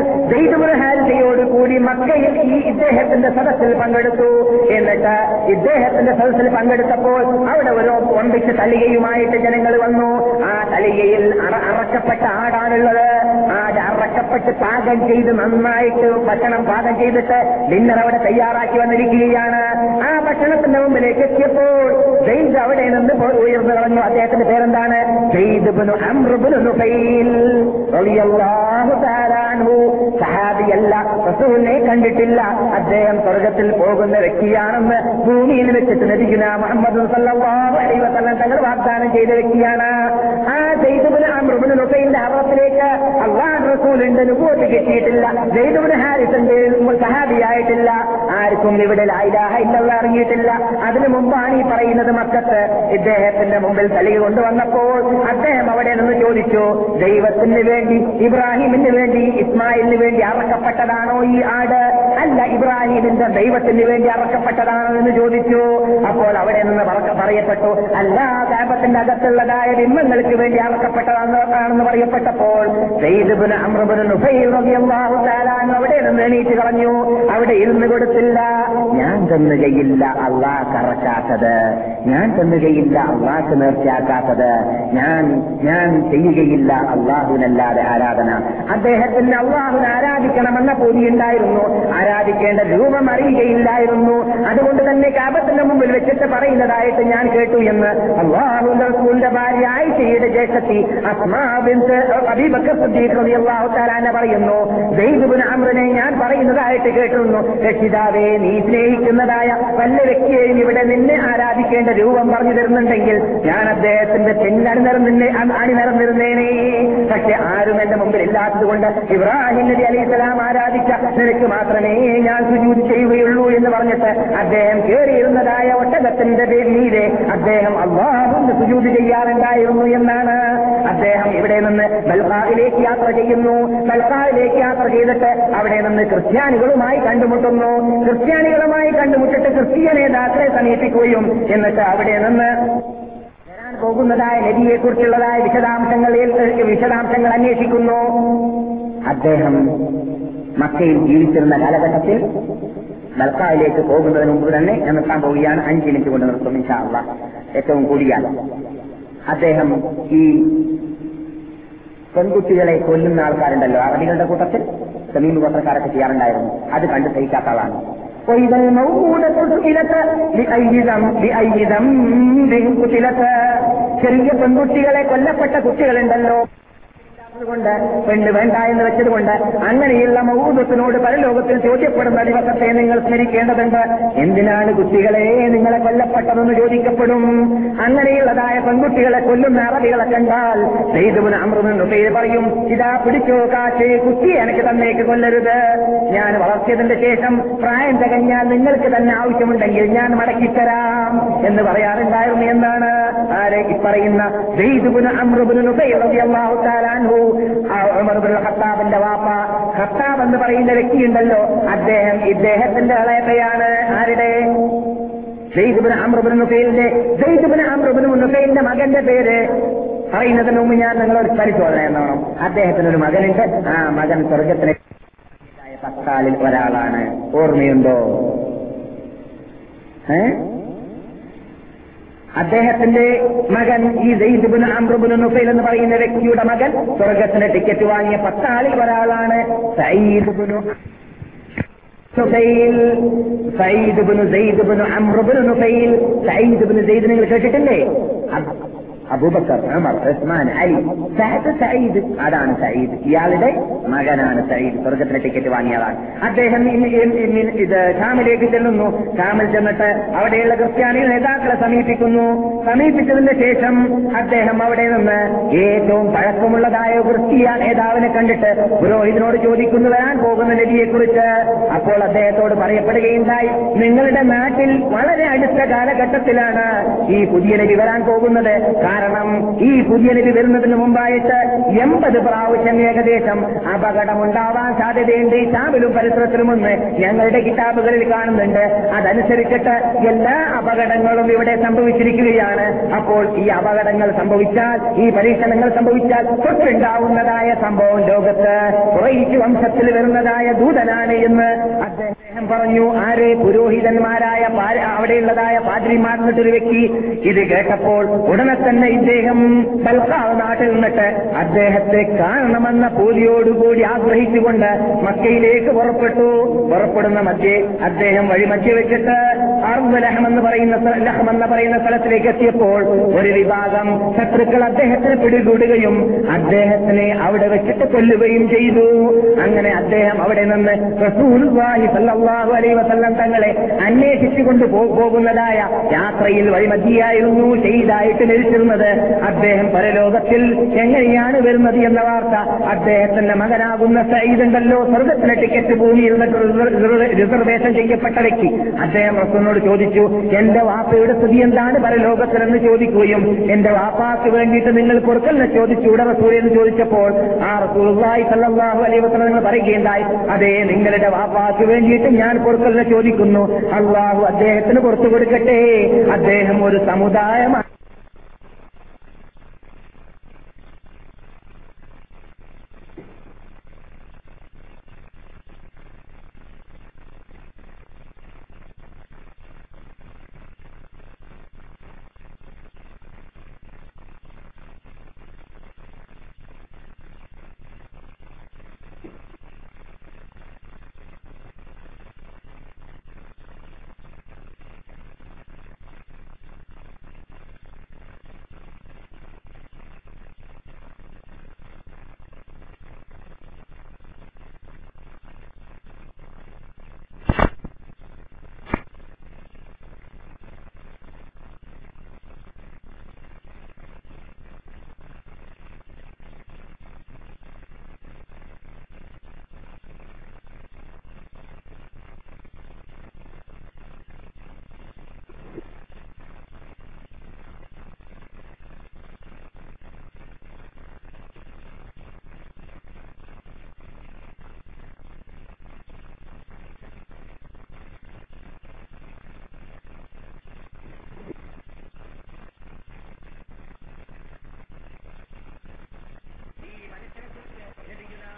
ഹാരിതയോട് കൂടി മക്കയിൽ ഈ ഇദ്ദേഹത്തിന്റെ സദസ്സിൽ പങ്കെടുത്തു. എന്നിട്ട് ഇദ്ദേഹത്തിന്റെ സദസ്സിൽ പങ്കെടുത്തപ്പോൾ അവിടെ ഒരു ഒമ്പിച്ച് തലികയുമായിട്ട് ജനങ്ങൾ വന്നു. ആ തലികയിൽ അറ- അറക്കപ്പെട്ട ആടാണുള്ളത്. ആ അറക്കപ്പെട്ട് പാകം ചെയ്ത് നന്നായിട്ട് ഭക്ഷണം പാകം ചെയ്തിട്ട് ഡിന്നർ അവിടെ തയ്യാറാക്കി വന്നിരിക്കുകയാണ്. ആ ഭക്ഷണത്തിന്റെ മുമ്പിലേക്ക് എത്തിയപ്പോൾ ജെയ്ദ് അവിടെ നിന്ന് ഉയർന്നു കളഞ്ഞു അദ്ദേഹത്തിന്റെ പേരെന്താണ്? ജെയ്ദ് ബിനു അംർ ബിനു നുഫൈൽ റളിയല്ലാഹു തആല സഹാബിയല്ല റസൂലിനെ കണ്ടിട്ടില്ല. അദ്ദേഹം സ്വർഗത്തിൽ പോകുന്ന വ്യക്തിയാണെന്ന് ഭൂമിയിൽ വെച്ചിട്ട് ലഭിക്കുന്ന മുഹമ്മദ് തങ്ങൾ വാഗ്ദാനം ചെയ്ത വ്യക്തിയാണ്. ആ ജെയ്ദുബിന് അമ്രുബിന് നുഫൈലിന്റെ അറത്തിലേക്ക് അള്ളാഹ് റസൂലിന്റെ നുപൂത്ത് കിട്ടിയിട്ടില്ല. ജയ്തുബിന് ഹാരിസിന്റെ സഹാബിയായിട്ടില്ല. ആർക്കും ഇവിടെ ലായിലാഹ ഇല്ലല്ല അറിഞ്ഞിട്ടില്ല. അതിനു മുമ്പാണ് ഈ പറയുന്നത് മക്കത്ത്. ഇദ്ദേഹത്തിന്റെ മുമ്പിൽ തലിക കൊണ്ടുവന്നപ്പോൾ അദ്ദേഹം അവിടെ നിന്ന് ചോദിച്ചു ദൈവത്തിന് വേണ്ടി ഇബ്രാഹിമിന് വേണ്ടി ഇസ്മായിലിന് വേണ്ടി അറക്കപ്പെട്ടതാണോ ഈ ആട്? അല്ല ഇബ്രാഹിമിന്റെ ദൈവത്തിന് വേണ്ടി അറക്കപ്പെട്ടതാണെന്ന് ചോദിച്ചു. അപ്പോൾ അവിടെ നിന്ന് പറയപ്പെട്ടു. അല്ല കാപത്തിന്റെ അകത്തുള്ളതായ ബിംബങ്ങൾക്ക് വേണ്ടി അറക്കപ്പെട്ടതാണെന്ന് പറയപ്പെട്ടപ്പോൾ അവിടെ നിന്ന് എണീറ്റ് കളഞ്ഞു. അവിടെ ഇരുന്ന് കൊടുത്തില്ല. ഞാൻ തന്നുകയില്ല അള്ളാഹ് കറക്കാത്തത്. ഞാൻ തന്നുകയില്ല അള്ളാഹ് നേർച്ചയാക്കാത്തത്. ഞാൻ ഞാൻ ചെയ്യുകയില്ല അള്ളാഹുവിനല്ലാതെ ആരാധന. അദ്ദേഹത്തിന് അള്ളാഹുവിനെ ആരാധിക്കണമെന്ന പൂതിയുണ്ടായിരുന്നു. ആരാധിക്കേണ്ട രൂപം അറിയുകയില്ലായിരുന്നു. അതുകൊണ്ട് തന്നെ കാപത്തിന്റെ മുമ്പിൽ വെച്ചിട്ട് പറയുന്നതായിട്ട് ഞാൻ കേട്ടു എന്ന് അള്ളാഹുന്റെ ഭാര്യ ആയിഷയുടെ ജേഷത്തി അസ്മാ ബിൻത്ത് അബീബക്കർ സിദ്ദീഖ് റളിയല്ലാഹു തആല പറയുന്നു ദൈവബിന് അമ്രനെ ഞാൻ പറയുന്നതായിട്ട് കേട്ടിരുന്നു. രക്ഷിതാവേ നീ സ്നേഹിക്കുന്നതായ വല്ല വ്യക്തിയെയും ഇവിടെ നിന്നെ ആരാധിക്കേണ്ട രൂപം പറഞ്ഞു തരുന്നുണ്ടെങ്കിൽ ഞാൻ അദ്ദേഹത്തിന്റെ പിന്നണിനിറം നിന്നെ അണിനിറന്നിരുന്നേനേ. പക്ഷെ ആരും എന്റെ മുമ്പിൽ ഇല്ലാത്തതുകൊണ്ട് ഇബ്രാഹിം നബി അലൈഹി സ്വലാം ആരാധിച്ച നിനക്ക് മാത്രമേ ഞാൻ സുജൂത് ചെയ്യുകയുള്ളൂ എന്ന് പറഞ്ഞിട്ട് അദ്ദേഹം കയറിയിരുന്നതായ ഒട്ടകത്തിന്റെ മീതെ അദ്ദേഹം അള്ളാഹുന്ന് സുജൂത് ചെയ്യാറുണ്ടായിരുന്നു എന്നാണ്. അദ്ദേഹം ഇവിടെ നിന്ന് ബൽഹാറിലേക്ക് യാത്ര ചെയ്യുന്നു. ബൽഹാറിലേക്ക് യാത്ര ചെയ്തിട്ട് അവിടെ നിന്ന് ക്രിസ്ത്യാനികളുമായി കണ്ടുമുട്ടുന്നു. ക്രിസ്ത്യാനികളുമായി കണ്ടുമുട്ടിട്ട് ക്രിസ്തീയ നേതാക്കളെ സമീപിക്കുകയും എന്നിട്ട് അവിടെ നിന്ന് വരാൻ പോകുന്നതായ നദിയെ കുറിച്ചുള്ളതായ വിശദാംശങ്ങൾ വിശദാംശങ്ങൾ അന്വേഷിക്കുന്നു. അദ്ദേഹം മക്കയിൽ ജീവിച്ചിരുന്ന കാലഘട്ടത്തിൽ ബൽക്കായിലേക്ക് പോകുന്നതിന് മുമ്പ് തന്നെ ഞാൻ നിർത്താൻ പോവുകയാണ് അഞ്ച് മിനിറ്റ് കൊണ്ട് നിർത്തും ഇൻഷാ അള്ളാഹ് ഏറ്റവും കൂടിയാൽ അദ്ദേഹം ഈ പെൺകുട്ടികളെ കൊല്ലുന്ന ആൾക്കാരുണ്ടല്ലോ അറബികളുടെ കൂട്ടത്തിൽ സമീപ ഗോത്രക്കാരൊക്കെ ചെയ്യാറുണ്ടായിരുന്നു അത് കണ്ട് സഹിക്കാത്ത ആളാണ് وإذا الموءودة سئلت بأي ذنب بأي ذنب قتلت ചെറിയ പെൺകുട്ടികളെ കൊല്ലപ്പെട്ട കുട്ടികളുണ്ടല്ലോ കൊണ്ട് പെണ്ണ് വേണ്ട എന്ന് വെച്ചതുകൊണ്ട് അങ്ങനെയുള്ള മൗദത്തിനോട് പരലോകത്തിൽ ചോദ്യപ്പെടുന്ന ദിവസത്തെ നിങ്ങൾ സ്മരിക്കേണ്ടതുണ്ട്. എന്തിനാണ് കുട്ടികളെ നിങ്ങളെ കൊല്ലപ്പെട്ടതെന്ന് ചോദിക്കപ്പെടും? അങ്ങനെയുള്ളതായ പെൺകുട്ടികളെ കൊല്ലുന്ന അറബികളെ കണ്ടാൽ സെയ്തുവിന് അമൃതെന്ന് പേര് പറയും ഇതാ പിടിച്ചോ കാശ് കുട്ടിയെ എനിക്ക് തന്നേക്ക് കൊല്ലരുത്. ഞാൻ വളർത്തിയതിന്റെ ശേഷം പ്രായം തികഞ്ഞാൽ നിങ്ങൾക്ക് തന്നെ ആവശ്യമുണ്ടെങ്കിൽ ഞാൻ മടക്കിത്തരാം. എന്ന് പറയാറുണ്ടായിരുന്നു. എന്നാണ് ആരെ പറയുന്ന സെയ്തുബിന് അമൃബിന് അള്ളാഹു താലാൻഹു ഖത്താബിന്റെ വാപ്പ. ഖത്താബ് എന്ന് പറയുന്ന വ്യക്തിയുണ്ടല്ലോ. അദ്ദേഹം ഇദ്ദേഹത്തിന്റെ ഇളയപ്പയാണ്. ആരുടെ? ജയ്ദുബിന് അമ്രബിന് നുഫൈലിന്റെ ജയ്ദുബിന് അമ്രബിന് നുഫൈലിന്റെ മകന്റെ പേര്. പറയുന്നതിന് മുമ്പ് ഞാൻ നിങ്ങളൊരു പരിശോധന എന്നോണം അദ്ദേഹത്തിന് ഒരു മകനുണ്ട്. ആ മകൻ സ്വർഗത്തിന് പത്താളിൽ ഒരാളാണ്. ഓർമ്മയുണ്ടോ? ഏ? അദ്ദേഹത്തിന്റെ മകൻ ഈ ജയ്ദുബിന് അമ്രുബിന് നുഫൈൽ എന്ന് പറയുന്ന വ്യക്തിയുടെ മകൻ സ്വർഗത്തിന് ടിക്കറ്റ് വാങ്ങിയ പത്താളിൽ ഒരാളാണ് സയ്യിദ്ബിനു സയ്യിദ്ബിനു സെയ്ദ്ബിനു അമ്രുബിനു നുഫൈൽ. സയ്യിദ്ബിനു സയ്യിദ് നിങ്ങൾ കേട്ടിട്ടില്ലേ? അബൂബക്കർ ഉമർ ഉസ്മാൻ അലി. സഹദ് സയ്യിദ്. അതാണ് സയ്യിദ്. ഇയാളുടെ മകനാണ് സയ്യിദ്. സ്വർഗത്തിലെ ടിക്കറ്റ് വാങ്ങിയതാണ്. അദ്ദേഹം ഇത് ഷാമിലേക്ക് ചെല്ലുന്നു. ഷാമിൽ ചെന്നിട്ട് അവിടെയുള്ള ക്രിസ്ത്യാനി നേതാക്കളെ സമീപിക്കുന്നു. സമീപിച്ചതിന് ശേഷം അദ്ദേഹം അവിടെ നിന്ന് ഏറ്റവും പഴക്കമുള്ളതായ ക്രിസ്തീയ നേതാവിനെ കണ്ടിട്ട് പുരോഹിതനോട് ചോദിക്കുന്നു വരാൻ പോകുന്ന നബിയെ കുറിച്ച് അപ്പോൾ അദ്ദേഹത്തോട് പറയപ്പെടുകയുണ്ടായി നിങ്ങളുടെ നാട്ടിൽ വളരെ അടുത്ത കാലഘട്ടത്തിലാണ് ഈ പുതിയ നബി വരാൻ പോകുന്നത്. കാരണം ഈ പുതിയ നബി വരുന്നതിന് മുമ്പായിട്ട് എൺപത് പ്രാവശ്യം ഏകദേശം അപകടമുണ്ടാവാൻ സാധ്യതയുണ്ട്. ഈ ഷാമിലും പരിസരത്തിലുമെന്ന് ഞങ്ങളുടെ കിതാബുകളിൽ കാണുന്നുണ്ട്. അതനുസരിച്ചിട്ട് എല്ലാ അപകടങ്ങളും ഇവിടെ സംഭവിച്ചിരിക്കുകയാണ്. അപ്പോൾ ഈ അപകടങ്ങൾ സംഭവിച്ചാൽ ഈ പരീക്ഷണങ്ങൾ സംഭവിച്ചാൽ തൊട്ടുണ്ടാവുന്നതായ സംഭവം ലോകത്ത് വംശത്തിൽ വരുന്നതായ ദൂതനാണ് എന്ന് അദ്ദേഹം പറഞ്ഞു ആരെ പുരോഹിതന്മാരായ അവിടെയുള്ളതായ പാദ്രിമാർ എന്നിട്ടൊരു വ്യക്തി ഇത് കേട്ടപ്പോൾ ഉടനെ തന്നെ ഇദ്ദേഹം ബൽക്കാവ് നാട്ടിൽ നിന്നിട്ട് അദ്ദേഹത്തെ കാണണമെന്ന പൂതിയോടുകൂടി ആഗ്രഹിച്ചുകൊണ്ട് മക്കയിലേക്ക് പുറപ്പെട്ടു. പുറപ്പെടുന്ന മധ്യേ അദ്ദേഹം വഴി മധ്യ വെച്ചിട്ട് അർബ് ലഹമെന്ന് പറയുന്ന ലഹമെന്ന് പറയുന്ന സ്ഥലത്തിലേക്ക് എത്തിയപ്പോൾ ഒരു വിഭാഗം ശത്രുക്കൾ അദ്ദേഹത്തിന് പിടികൂടുകയും അദ്ദേഹത്തിനെ അവിടെ വെച്ചിട്ട് കൊല്ലുകയും ചെയ്തു. അങ്ങനെ അദ്ദേഹം അവിടെ നിന്ന് റസൂലുള്ളാഹി സല്ലല്ലാഹു അലൈഹി വസല്ലം തങ്ങളെ അന്വേഷിച്ചുകൊണ്ട് പോകുന്നതായ യാത്രയിൽ വഴിമതിയായിരുന്നു ഷെയ്ദായിട്ട് ലഭിച്ചിരുന്നത് അദ്ദേഹം പരലോകത്തിൽ എങ്ങനെയാണ് വരുന്നത് എന്ന വാർത്ത അദ്ദേഹത്തിന്റെ മകനാകുന്ന സയ്യിദ് ഉണ്ടല്ലോ സ്വർഗത്തിലെ ടിക്കറ്റ് ഭൂമിയിൽ റിസർവേഷൻ ചെയ്യപ്പെട്ട വ്യക്തി. അദ്ദേഹം റസൂലിനോട് ചോദിച്ചു എന്റെ വാപ്പയുടെ സ്ഥിതി എന്താണ് പരലോകത്തിലെന്ന് ചോദിക്കുകയും എന്റെ വാപ്പാക്ക് വേണ്ടിയിട്ട് നിങ്ങൾ കൊടുക്കലിനെ ചോദിച്ചൂടെ റസൂൽ എന്ന് ചോദിച്ചപ്പോൾ ആ റസൂലുള്ളാഹി സല്ലല്ലാഹു അലൈഹി വസല്ലം നിങ്ങൾ പറയുകയുണ്ടായി അതെ നിങ്ങളുടെ വാപ്പാക്ക് വേണ്ടിയിട്ട് ഞാൻ പുറത്തുള്ള ചോദിക്കുന്നു. അള്ളാഹു അദ്ദേഹത്തിന് പുറത്തു കൊടുക്കട്ടെ. അദ്ദേഹം ഒരു സമുദായമാണ് heading it out.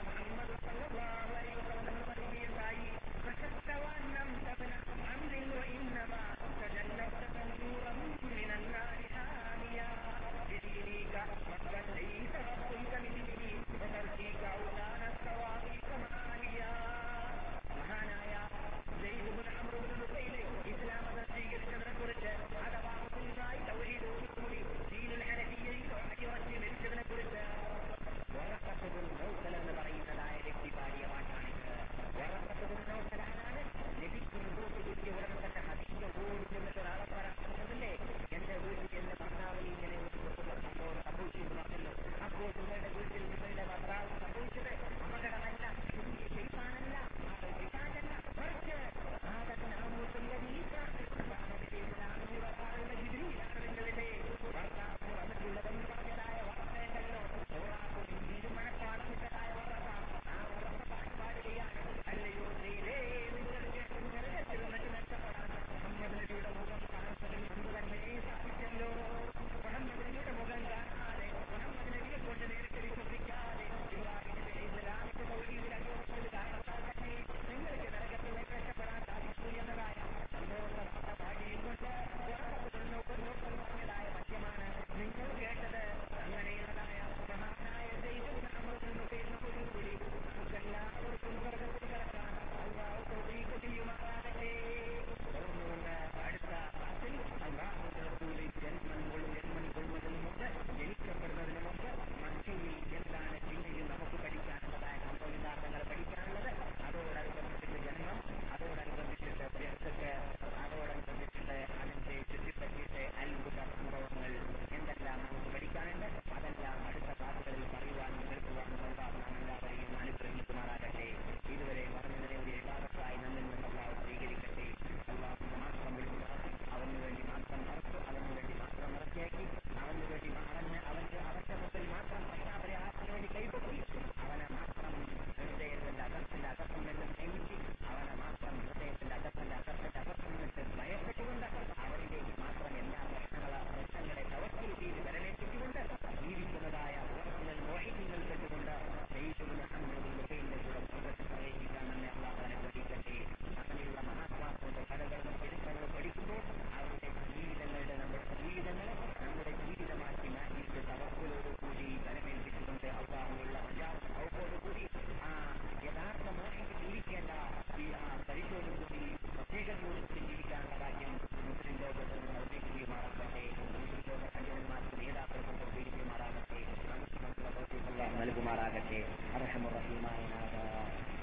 മാറ്റേ അർഹമുറഹീമായ നാഥ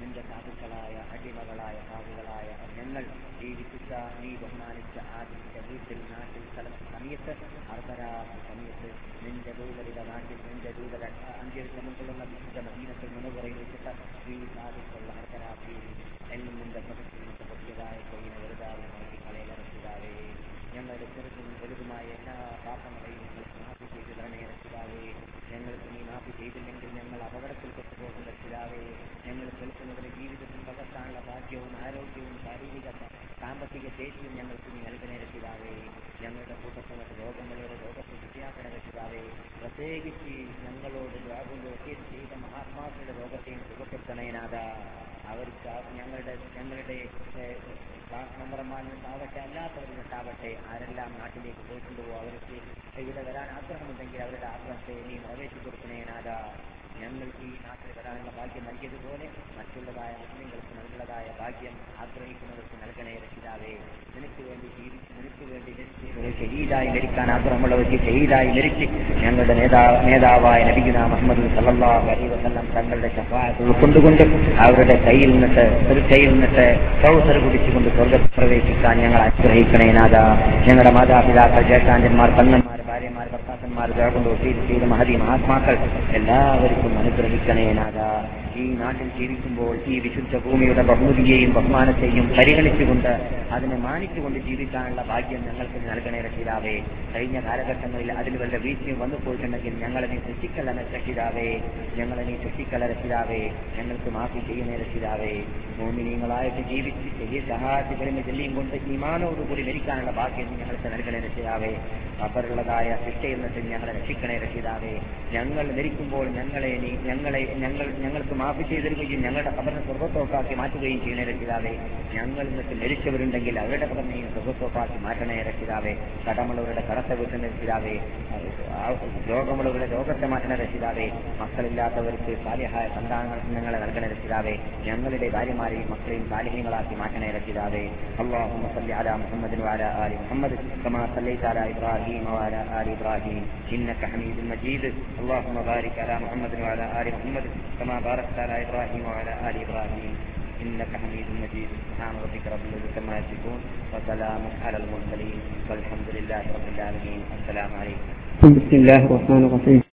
നിന്റെ സാധുക്കളായ അടിമകളായ സാധുകളായ ഞങ്ങൾ ജീവിപ്പിച്ച നീ ബഹുമാനിച്ച ആദിന്റെ വീട്ടിൽ നാട്ടിൽ സ്ഥലത്ത് സമയത്ത് അർദ്ധരാത്രി സമയത്ത് നിന്റെ ദൂതരുടെ നാട്ടിൽ നിന്റെ ദൂതര അഞ്ചേഴ്ച മുമ്പുള്ള വിശുദ്ധ മദീനത്തിൽ മുനുപുറയിൽ വെച്ചിട്ട് ഈ സാധിച്ചുള്ള അർദ്ധരാത്രിയിൽ എന്നും നിന്റെ പ്രകൃതി പറ്റിയതായ കൊയ്യിനെ വെറുതാതെ നോക്കി കളയിലിറക്കിതാവേ ഞങ്ങളുടെ ചെറുതും വലുതുമായ എല്ലാ പാപങ്ങളെയും ഞങ്ങൾക്ക് മാഫി ചെയ്ത് തരണേ രക്ഷിതാവേ ഞങ്ങൾക്ക് നീ മാപ്പ് ചെയ്തില്ലെങ്കിൽ ഞങ്ങൾ അപകടത്തിൽ പെട്ടുപോകുന്ന രക്ഷിതാവേ. ഞങ്ങൾ കേൾക്കുന്നവരെ ജീവിതത്തിൽ പകർത്താനുള്ള ഭാഗ്യവും ആരോഗ്യവും ശാരീരിക സാമ്പത്തിക ശേഷിയും ഞങ്ങൾക്ക് നീ നൽകണേ രക്ഷിതാവേ. ഞങ്ങളുടെ കൂട്ടത്തിനൊക്കെ രോഗങ്ങളോട് രോഗത്തെ വിദ്യാപന രക്ഷിതാവേ. പ്രത്യേകിച്ച് ഞങ്ങളോട് രോഗങ്ങളൊക്കെ ചെയ്ത മഹാത്മാക്കളുടെ രോഗത്തെയും സുഖപ്പെടുത്തണേനാഥ അവർക്ക് ഞങ്ങളുടെ ഞങ്ങളുടെ മെമ്പർമാരിട്ടാവട്ടെ അല്ലാത്തവരിട്ടാവട്ടെ ആരെല്ലാം നാട്ടിലേക്ക് പോയിട്ടുണ്ടോ അവർക്ക് ഇവിടെ വരാൻ ആഗ്രഹമുണ്ടെങ്കിൽ അവരുടെ ആഗ്രഹത്തെ നീ നിറവേറ്റി ഞങ്ങൾക്ക് ഈ നാട്ടിൽ വരാനുള്ള ഭാഗ്യം നൽകിയതുപോലെ മറ്റുള്ളതായ മുസ്ലിങ്ങൾക്ക് നൽകുന്നതായ ഭാഗ്യം ആഗ്രഹിക്കുന്നവർക്ക് നൽകണേ രക്ഷിതാവേ. നിനക്ക് വേണ്ടി ജീവിച്ച് നിനക്ക് വേണ്ടി ഷഹീദായി മരിക്കാൻ ആഗ്രഹമുള്ളവർക്ക് ഷഹീദായി മരിച്ച് ഞങ്ങളുടെ നേതാ നേതാവായ നബിഗുന മുഹമ്മദ് സല്ലല്ലാഹു അലൈഹി വസല്ലം തങ്ങളുടെ ശഫാഅത്ത് ഉൾക്കൊണ്ടുകൊണ്ട് അവരുടെ കയ്യിൽ നിന്നിട്ട് ഒരു കയ്യിൽ നിന്നിട്ട് കൗസർ കുടിച്ചുകൊണ്ട് സ്വർഗത്ത് പ്രവേശിക്കാൻ ഞങ്ങൾ ആഗ്രഹിക്കണേനാഥ ഞങ്ങളുടെ മാതാപിതാക്കൾ ജ്യേഷ്ഠാന്റന്മാർ കണ്ണന്മാർ ഭാര്യമാർ ഭർത്താക്കന്മാർ കൊണ്ട് ഒത്തിരി മഹതി മഹാത്മാക്കൾ എല്ലാവർക്കും അനുഗ്രഹിക്കണേ നാഥ ഈ നാട്ടിൽ ജീവിക്കുമ്പോൾ ഈ വിശുദ്ധ ഭൂമിയുടെ ബഹുമതിയെയും ബഹുമാനത്തെയും പരിഗണിച്ചുകൊണ്ട് അതിനെ മാനിച്ചുകൊണ്ട് ജീവിക്കാനുള്ള ഭാഗ്യം ഞങ്ങൾക്ക് നൽകണേ രക്ഷിതാവേ. കഴിഞ്ഞ കാലഘട്ടങ്ങളിൽ അതിൽ വല്ല വീഴ്ചയും വന്നു പോയിട്ടുണ്ടെങ്കിൽ ഞങ്ങളെ നീ സൃഷ്ടിക്കല രക്ഷിതാവേ. ഞങ്ങളെ നീ ശിക്ഷിക്കല രക്ഷിതാവേ. ഞങ്ങൾക്ക് മാഫി ചെയ്യുന്നേ രക്ഷിതാവേ. മോമിനിയങ്ങളായിട്ട് ജീവിച്ച് ചെയ്യ സഹായത്തിലും ചെല്ലിയും കൊണ്ട് ഈമാനോടുകൂടി മരിക്കാനുള്ള ഭാഗ്യം ഞങ്ങൾക്ക് നൽകണേ രക്ഷിതാവേ. അവരുള്ളതായ ശിക്ഷയിൽ നിന്നിട്ട് ഞങ്ങളെ രക്ഷിക്കണേ രക്ഷിതാവേ. ഞങ്ങൾ മരിക്കുമ്പോൾ ഞങ്ങളെ ഞങ്ങളെ ഞങ്ങൾ ഞങ്ങൾക്ക് മാഫി ചെയ്തിരുകയും ഞങ്ങളുടെ കബറിനെ സ്വർഗത്തോക്കാക്കി മാറ്റുകയും ചെയ്യണേ രക്ഷിതാവേ ഞങ്ങൾ ഇന്നത്തെ മരിച്ചവരുണ്ടെങ്കിൽ അവരുടെ കബറിനെയും സ്വർഗത്തോക്കാക്കി മാറ്റണേ രക്ഷിതാവേ കടമുള്ളവരുടെ കടത്തെ വീട്ടുന്ന രക്ഷിതാവേ രോഗമുള്ളവരുടെ രോഗത്തെ മാറ്റണ രക്ഷിതാവേ മക്കളില്ലാത്തവർക്ക് സാലിഹായ സന്താനങ്ങൾക്ക് ഞങ്ങളെ നൽകണ രക്ഷിതാവേ ഞങ്ങളുടെ ഭാര്യമാരെയും മക്കളെയും സാലിഹ്യങ്ങളാക്കി മാറ്റണേ രക്ഷിതാവേ اللهم صل على محمد وعلى ال محمد كما صليت على ابراهيم وعلى ال ابراهيم انك حميد مجيد اللهم بارك على محمد وعلى ال محمد كما باركت على إبراهيم وعلى آل إبراهيم. إنك حميد مجيد. سبحان ربك رب العزة عما يصفون وسلام على المرسلين والحمد لله رب العالمين. السلام عليكم. بسم الله الرحمن الرحيم.